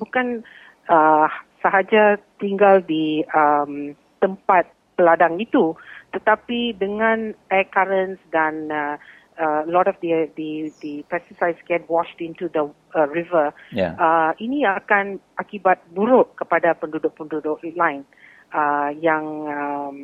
bukan uh, sahaja tinggal di um, tempat peladang itu, tetapi dengan air currents dan uh, uh, lot of the, the the pesticides get washed into the uh, river. Ya. Uh, ini akan akibat buruk kepada penduduk-penduduk lain uh, yang um,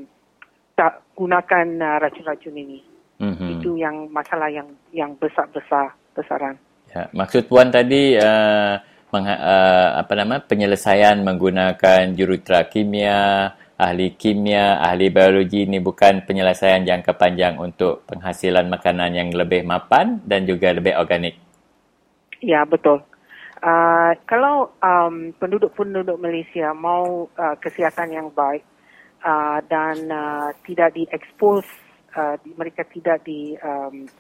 tak gunakan uh, racun-racun ini. Mhm. Itu yang masalah yang yang besar-besar besaran. Ya, maksud Puan tadi uh, mengha- uh, apa nama penyelesaian menggunakan jurutera kimia ahli kimia, ahli biologi ini bukan penyelesaian jangka panjang untuk penghasilan makanan yang lebih mapan dan juga lebih organik. Ya, betul. Uh, kalau um, penduduk-penduduk Malaysia mau uh, kesihatan yang baik uh, dan uh, tidak diekspos, uh, mereka tidak di um,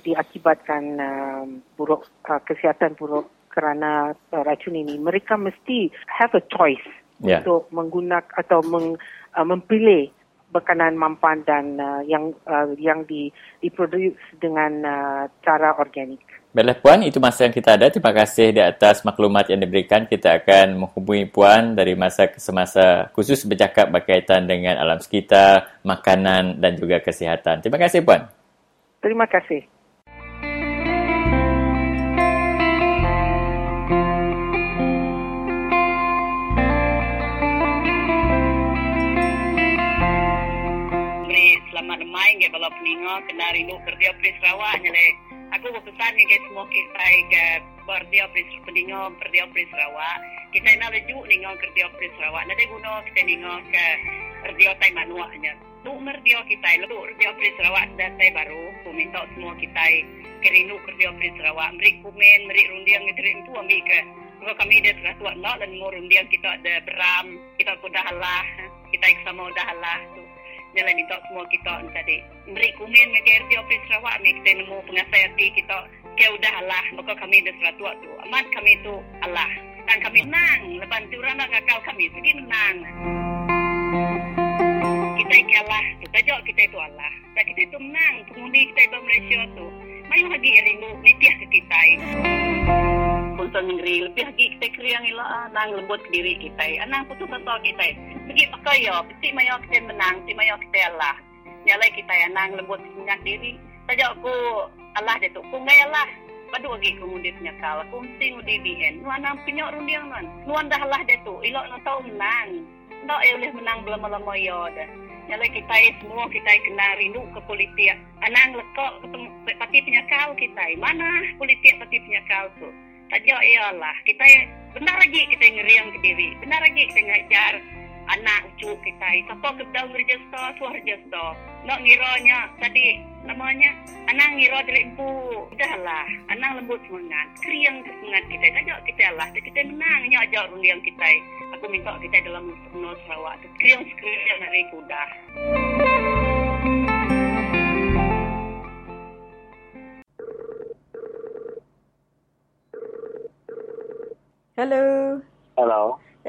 diakibatkan um, buruk uh, kesihatan buruk kerana uh, racun ini, mereka mesti have a choice yeah. untuk menggunakan atau meng, uh, memilih makanan mampan dan uh, yang uh, yang di diproduce dengan uh, cara organik. Baiklah Puan, itu masa yang kita ada. Terima kasih di atas maklumat yang diberikan. Kita akan menghubungi Puan dari masa ke semasa khusus bercakap berkaitan dengan alam sekitar, makanan dan juga kesihatan. Terima kasih Puan. Terima kasih. Selamat main ke balap peninga kena rindu kerja Pris Sarawak nyale aku berpesan ni guys semua kita ke kerja Pris Peningo kerja Pris Sarawak kita nak lejuk ningo kerja Pris Sarawak nanti guna kita ningo ke kerja Tai Manua nya tu merdia kita lu kerja Pris Sarawak dan Tai baru. Aku minta semua kita kerinu kerja Pris Sarawak beri komen beri rundiang ngitri itu ambil ke. Kalau kami ada satu nak dan mau rundiang kita ada beram kita pun dah lah kita sama dah lah tu jalan minta semua kita tadi beri komen ke RT Office Sarawak ni kita nemu pengasai hati kita ke udah Allah maka kami ada seratu tu. Amat kami tu Allah dan kami menang. Lepas tu orang kami segi menang. Kita ke Allah kita jawab kita itu Allah dan kita itu menang. Pengundi kita itu Malaysia tu. Mayu lagi rindu. Nitiah ke kita Punta negeri. Lebih lagi kita kriang ilah nang lembut diri kita. Anang putus asa kita. Pergi pakai yo peti mayo kita menang peti mayo kita Allah. Nyalai kita yang nang lembut minyak diri. Saja aku Allah dia tu ku ngai Allah. Padu lagi kemudian punya kala aku mesti ngudi bihen nuan nang pinyok rundiang nuan. Nuan dah Allah dia tu ilok nak tahu menang. Tak eh boleh menang belum lama yo dah. Nyalai kita semua kita kena rindu ke politik. Anang lekok ketemu pati penyakal kita. Mana politik pati penyakal tu saja ialah kita benar lagi kita ngeriang ke diri. Benar lagi kita ngajar anak cucu kita. Siapa ke dalam register suah register. Nak ngiranya tadi namanya anak ngira dari ibu udahlah anak lembut semangat. Kriang semangat kita. Saja kita lah. Kita menang. Nya ajar rundiang kita. Aku minta kita dalam penuh Sarawak kriang kriang hari kuda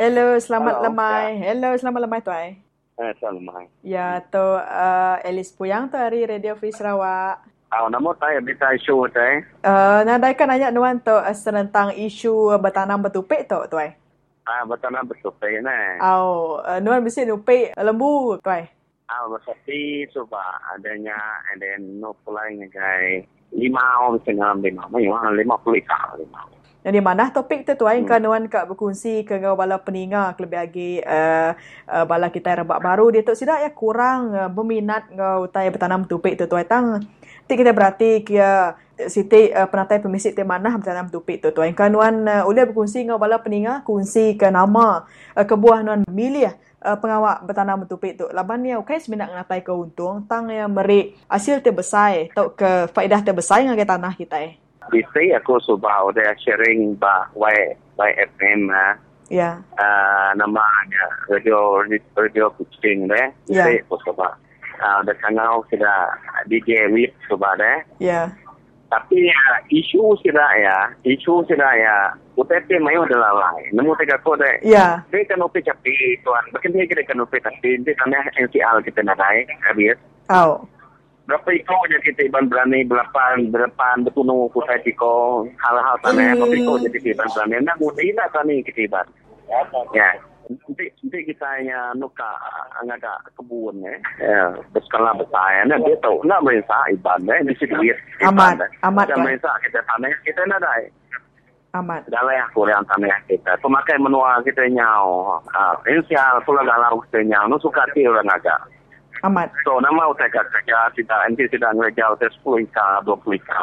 Hello. Selamat Hello. lemai. Hello, selamat lemai tuai. Eh, selamat lemai. Ya, tu uh, Alice Puyang tu hari Radio Free Sarawak. Ah, nama saya bisa isu saya. Uh, nadai kan nanya nuan tu uh, tentang isu uh, bertanam bertupik tu tuai. Ah, bertanam bertupik ni. Au, uh, nuan mesti nupik lembu tuai. Ah, bersepi coba adanya and then no pulai ngai lima orang setengah lima, lima lima puluh lima. Yang di mana topik tu tuai hmm. kan nuan kak berkongsi ke ngau bala peninga lebih lagi uh, uh, bala kita rebak baru dia tu sidak ya kurang uh, berminat ngau tai bertanam tupik tu tuai tang. Ti kita berarti kia Siti uh, penatai permisi te mana bertanam tupik tu tuai kan nuan uh, boleh berkongsi ngau bala peninga kongsi ke nama uh, kebuah nuan milih uh, pengawak bertanam tupik tu. Laban ni okay seminat ngatai ke untung tang yang beri hasil terbesar atau ke faedah terbesar dengan tanah kita eh. Bisa aku subah udah sharing ba Y Y FM ha. Ya. Uh, nama ada radio radio kucing deh. Ya. Bisa aku subah. Uh, dah kangau sudah DJ Whip subah deh. Ya. Tapi ya, isu sudah ya, isu sudah ya. UTP mayu adalah lain. Nemu tiga kode. Ya. Dia kan upi capi tuan. Dia kira kan upi tapi dia tanah NCL kita nak naik habis. Oh. Berapa iko je kita iban berani belapan berdepan bertunu kutai tiko hal-hal tanah. Berapa iko je kita iban berani. Nak mudah lah tani kita iban. Ya. Nanti, nanti kita hanya nuka angada kebun eh. Ya, berskala besar. Nah, dia tahu nak merisa iban eh. Di situ duit. Amat, amat Kita kan. merisa kita tanah kita nak naik. Amat. Dalam yang kurang tanah kita. Pemakai menua kita nyau. Uh, insial pula galau kita nyau. Nu suka ti orang agak. Amat. So, nama utek kerja tidak nanti tidak ngerja utek 10 ika, 20 ika.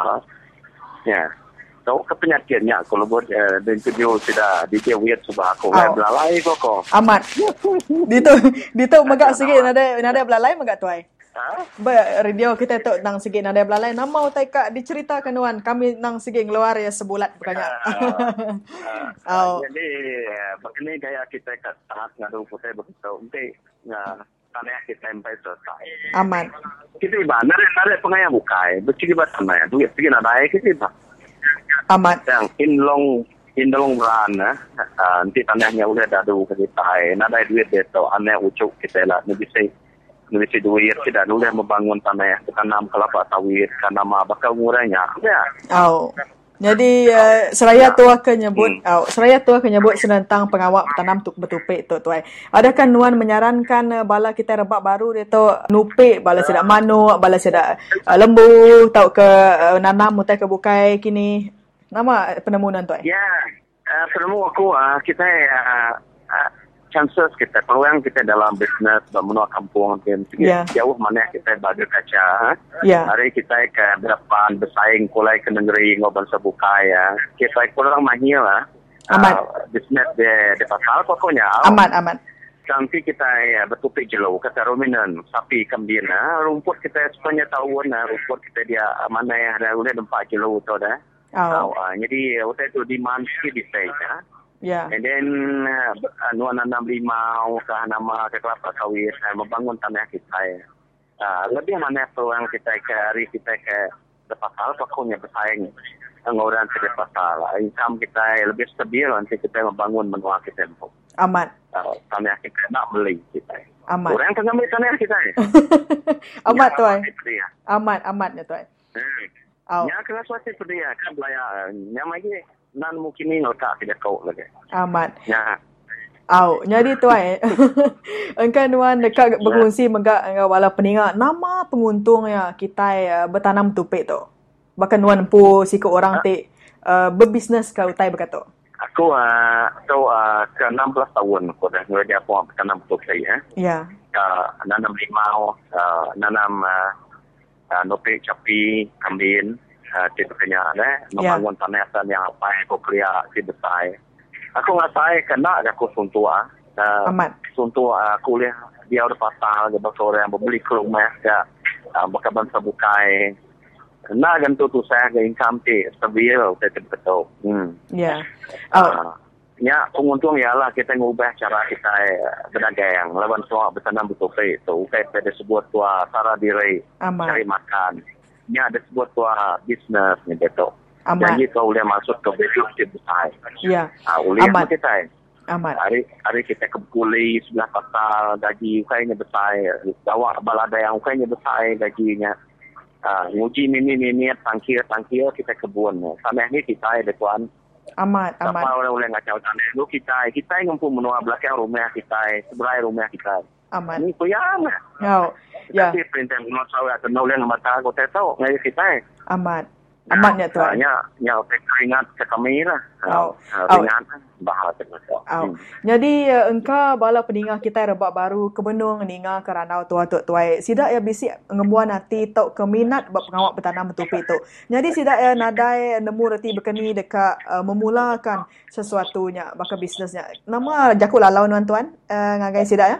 Ya. tahu ke penyakitnya kalau buat uh, dan video tidak DJ weird sebab aku oh. belalai kok kok. Amat. Dito dito magak sikit nada nada belalai magak tuai. Ha? Ba radio kita tu nang sikit nada belalai nama utai kak diceritakan wan kami nang sikit keluar ya sebulat bukannya. Uh, [LAUGHS] uh, oh. Jadi begini gaya kita kat tahap ngadu putih begitu. Nanti tanah kita sampai selesai. Aman. Kita iba nare nare pengaya bukai. Becik iba tanah. Duit pergi nada kita iba. Aman. Yang inlong inlong ran uh, nanti tanahnya udah dadu ke kita. Nada duit dia tu aneh ucuk kita lah. Nabi say Indonesia duit tidak boleh membangun tanah tanam kelapa sawit karena nama bakal murahnya. Ya. Oh. Jadi uh, seraya tu akan nyebut hmm. oh, seraya tu akan nyebut senentang pengawak tanam tuk betupik tu tuai. Adakah nuan menyarankan uh, bala kita rebak baru dia tu nupik bala sedak manuk, bala sedak uh, lembu, tau ke uh, nanam mutai ke bukai kini. Nama penemuan tuai? Ya. Uh, penemu aku uh, kita uh, uh, chances kita peluang kita dalam bisnes menua kampung dan yeah. jauh mana kita bagi kaca yeah. hari kita ke depan bersaing kulai ke negeri ngobrol sebuka ya. Kita kurang mahir lah. Amat. Uh, bisnes di, di pasal pokoknya. Amat amat. Nanti kita ya betupi jelo kata ruminan sapi kambing nah rumput kita sepanjang tahun nah rumput kita dia mana yang ada udah tempat jelo tu dah. Oh. uh, jadi waktu itu demand sikit di stage ya Yeah. And then uh, anu nanam limau ke nama ke kelapa sawit uh, membangun tanah kita. Uh, lebih mana peluang kita ke hari kita ke pasal pokoknya bersaing dengan ke pasal. Income kita lebih stabil nanti kita membangun menua kita. Amat. Uh, tanah kita nak beli kita. Amat. Orang tengah beli tanah kita. [LAUGHS] amat ya, tuan. Amat amat ya tuan. Hmm. Oh. Ya, kena suatu sedia kan belayar. Yang lagi nan mungkin ni letak tidak kau lagi. Amat. Ya. Au, jadi tuan, [LAUGHS] engkau nuan dekat berkongsi megak engkau wala peningak nama penguntung ya kita uh, bertanam tupik tu. Bahkan nuan pu sikut orang ti uh, berbisnes kau tai berkata. Aku uh, tu uh, ke 16 tahun aku dah mula dia pun bertanam tupik ya. Ya. Uh, nanam limau, uh, nanam uh, uh, nopik capi, kambing, uh, pekerja eh, membangun yeah. tanah yang apa yang aku kerja di besar. Aku nggak saya kena aku suntua. Uh, Amat. Suntua uh, kuliah dia udah pasal dia sore yang beli ke rumah ya uh, bakaban sebukai na ganito to sa ga income ti stabil sa betul. Hmm. Yeah. Oh. Uh, Ya, penguntung ialah kita ngubah cara kita berdagang. Lawan soal bertanam betul itu. Ukai pada sebuah tua cara diri Amat. cari makan ni ada sebuah tua bisnes ni betul. Amat. Jadi kau boleh masuk ke bisnes di besar. Ya. Ah, boleh Amat. kita. Amat. Hari hari kita ke kuli sebelah pasal gaji ukainya besar. Bawa balada yang ukainya besar gajinya. Ah, nguji mini mini tangkir tangkir kita kebun. Tanah ni kita ada tuan. Amat, amat. Siapa orang boleh ngacau tanah lu kita. Kita yang mampu menua belakang rumah kita. Sebelah rumah kita. Amat. Ni kuyang. Oh, ya. Tapi perintah menua sawit atau nulen mata aku tak tahu. Ngayon kita. Amat. Amat ya tuan. Ya, ya, keringat ke kami lah. Oh. Keringat bahasa kita. Oh. Jadi uh, engkau bala peningah kita rebak baru ke benung ninga ke ranau tua tua tuai. Sidak ya bisik ngembuan hati tok keminat bab pengawak bertanam betupi tu. Jadi sidak ya nadai nemu reti berkeni dekat uh, memulakan sesuatunya bakal bisnesnya. Nama jakul lalau tuan uh, ngagai sidak ya?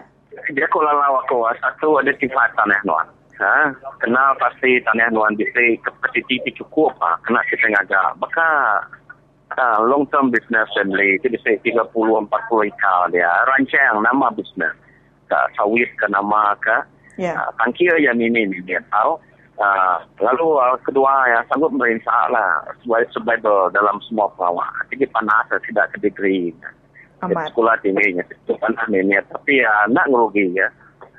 Jakul lalau aku satu ada sifat tanah nuan. Ha, kenal pasti tanah nuan bisa kapasiti itu cukup ha. Kena kita ngagak. Baka ha, long term business friendly. Itu bisa 30-40 ikal dia. Rancang nama business. Ka sawit ke nama ke. Ya. Uh, tangkir yang ini ni dia tahu. Uh, lalu uh, kedua yang sanggup merinsah lah sebagai survival dalam semua pengawal. Jadi panas tidak ke degree. Amat. Sekolah tinggi itu panas ni tapi uh, nak ngerugi ya.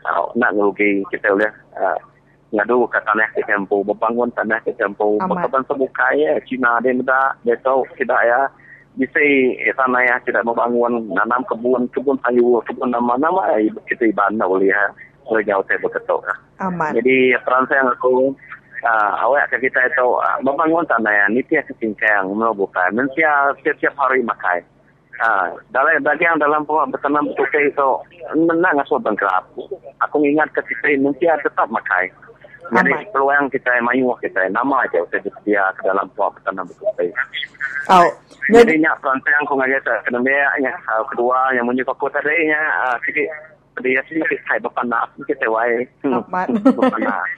Uh, nak ngerugi kita boleh uh, ngadu ke tanah ke tempo membangun tanah ke tempo. Berkaban sebuka ya. Cina dia muda dia tahu tidak ya. Bisa eh, tanah ya tidak membangun nanam kebun kebun sayur kebun nama-nama eh, kita ibadah boleh ya. Boleh jauh saya berketuk ya. Aman. jadi peran saya aku uh, awak kita itu uh, membangun tanah ya. Ni tiap kecincang mau bukan mensia setiap hari makai Ah, dalam bagian dalam bertanam tukai itu menang asal bangkrap. Aku ingat ketika mungkin tetap makai. Jadi peluang kita mayu kita nama aja kita dia ke dalam penguat bertanam tukai. Oh, jadi nyak perantai aku ngajak kedua nya kedua yang menyukai kota tadi nya sikit dia sih kai berpanas kita wae. Amat.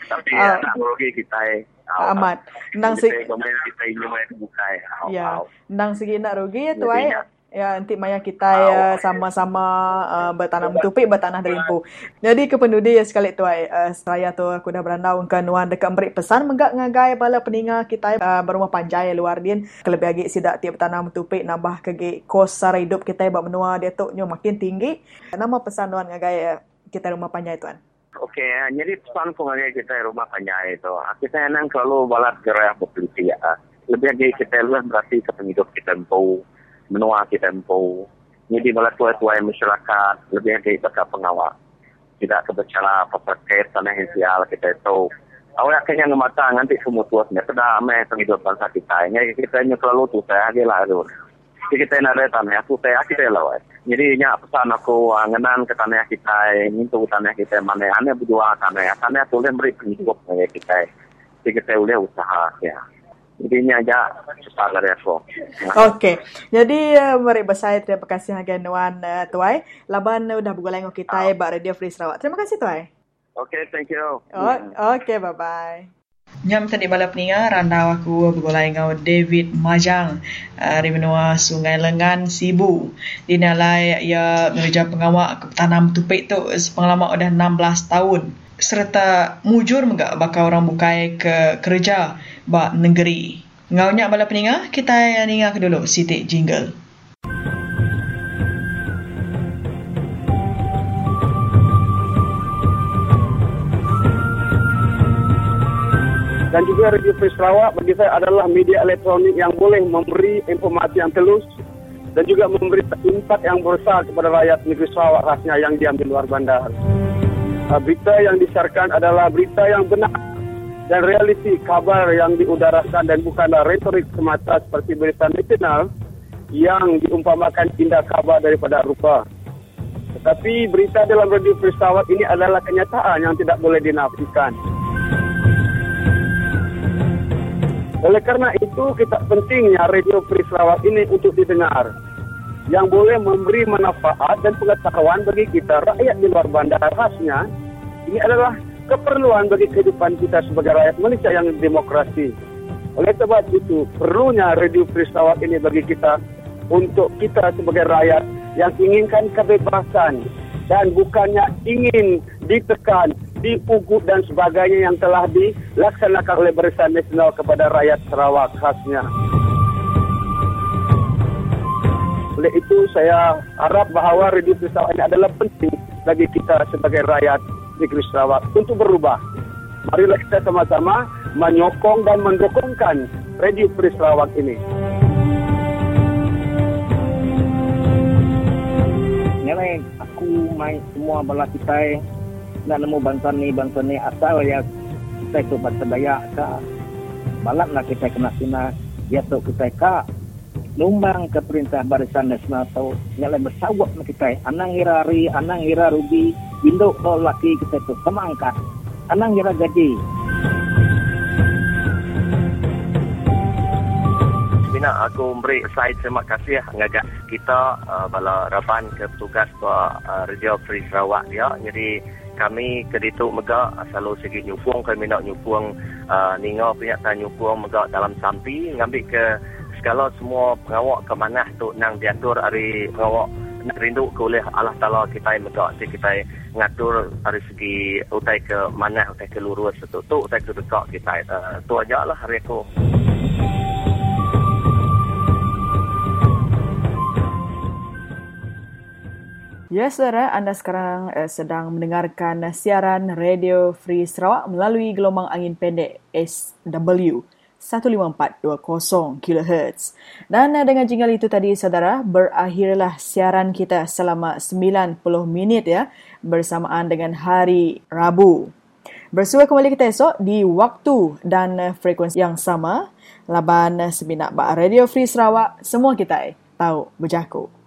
Tapi nak rugi kita. Amat. Nang kita mai bukai. Ya, nang segi nak rugi ya tu ai. Ya, nanti maya kita ya sama-sama uh, bertanam tupik bertanah derimpu. Jadi kependudi ya sekali tu ai uh, saya tu aku dah berandau ke nuan dekat beri pesan menggak ngagai bala peninga kita uh, berumah panjai luar din kelebih lagi sidak tiap tanam tupik nambah ke kos sara hidup kita ba menua dia tu nyo makin tinggi. Nama pesan nuan ngagai uh, kita rumah panjai tuan. Okey, jadi pesan ko ngagai kita rumah panjai itu. Kita nang kalau balat gerak berpeliti ya. Lebih lagi kita luar berarti kepengidup kita empu menua kita empu. Jadi malah tua-tua masyarakat lebih dari bakal pengawal. Tidak kebicara kait tanah insial kita itu. Awak akhirnya ngemata nanti semua tua sebenarnya. Sudah amai penghidup bangsa kita. Ini kita ini selalu tu saya lagi lah. Jadi kita nak ada tanah aku saya akhirnya lah. Jadi nya pesan aku ngenan ke tanah kita. Ini tu tanah kita mana. Ane berdua tanah. Tanah tu boleh beri penghidup kita. Jadi kita boleh usaha. Ya. Jadi ini aja dari aku. Okey. Jadi uh, mari bersaya terima kasih hagan Wan uh, Tuai. Laban uh, udah bergulai dengan kita oh. Bak Radio Free Sarawak. Terima kasih Tuai. Okey, thank you. Oh, Okey, bye-bye. Nyam tadi bala peninga randau aku bergulai dengan David Majang uh, di menua Sungai Lengan Sibu. Di nalai ia mengerja pengawak tanam tupik tu pengalaman udah 16 tahun. Serta mujur megak bakal orang bukai ke kerja bak negeri. Ngau nyak bala peninga, kita ninga ke dulu sitik jingle. Dan juga Radio Free Sarawak bagi saya adalah media elektronik yang boleh memberi informasi yang telus dan juga memberi impak yang besar kepada rakyat negeri Sarawak khasnya yang diam di luar bandar. Berita yang disiarkan adalah berita yang benar dan realiti kabar yang diudarakan dan bukanlah retorik semata seperti berita nasional yang diumpamakan indah kabar daripada rupa. Tetapi berita dalam radio Fristawat ini adalah kenyataan yang tidak boleh dinafikan. Oleh karena itu, kita pentingnya radio Fristawat ini untuk didengar. Yang boleh memberi manfaat dan pengetahuan bagi kita rakyat di luar bandar khasnya. Ini adalah keperluan bagi kehidupan kita sebagai rakyat Malaysia yang demokrasi. Oleh sebab itu, perlunya Radio Peristawa ini bagi kita untuk kita sebagai rakyat yang inginkan kebebasan dan bukannya ingin ditekan, diugut dan sebagainya yang telah dilaksanakan oleh Barisan Nasional kepada rakyat Sarawak khasnya. Oleh itu, saya harap bahawa Radio Peristawa ini adalah penting bagi kita sebagai rakyat negeri Sarawak untuk berubah. Marilah kita sama-sama menyokong dan mendukungkan Radio Free Sarawak ini. Nyelai, aku main semua bala kita. Nak nemu bantuan ni, bantuan ni asal ya. Kita itu bangsa Dayak ke. Balak nak kita kena sina ya tu kita ke numbang ke perintah barisan nasional tu nyalai bersawak nak kita anang irari anang ira rubi induk kalau laki kita tu. Sama angkat. Anang ira gaji. Bina, aku beri side terima kasih ngajak kita uh, bala raban ke petugas tua uh, Radio Free Sarawak dia. Jadi kami ke ditu mega selalu segi nyupung kami nak nyupung uh, ningo punya tan nyupung mega dalam sampi ngambil ke segala semua pengawak ke mana tu nang diatur hari pengawak nak rindu ke oleh Allah Ta'ala kita yang si kita ngatur dari segi utai ke mana utai ke lurus tu. Tu utai ke dekat kita. Uh, tu aja lah hari aku Ya, saudara, anda sekarang eh, sedang mendengarkan siaran Radio Free Sarawak melalui gelombang angin pendek SW 15420 kHz. Dan eh, dengan jingle itu tadi, saudara, berakhirlah siaran kita selama 90 minit ya, bersamaan dengan hari Rabu. Bersua kembali kita esok di waktu dan eh, frekuensi yang sama. Laban eh, Sebinak Bak Radio Free Sarawak, semua kita tahu berjaku.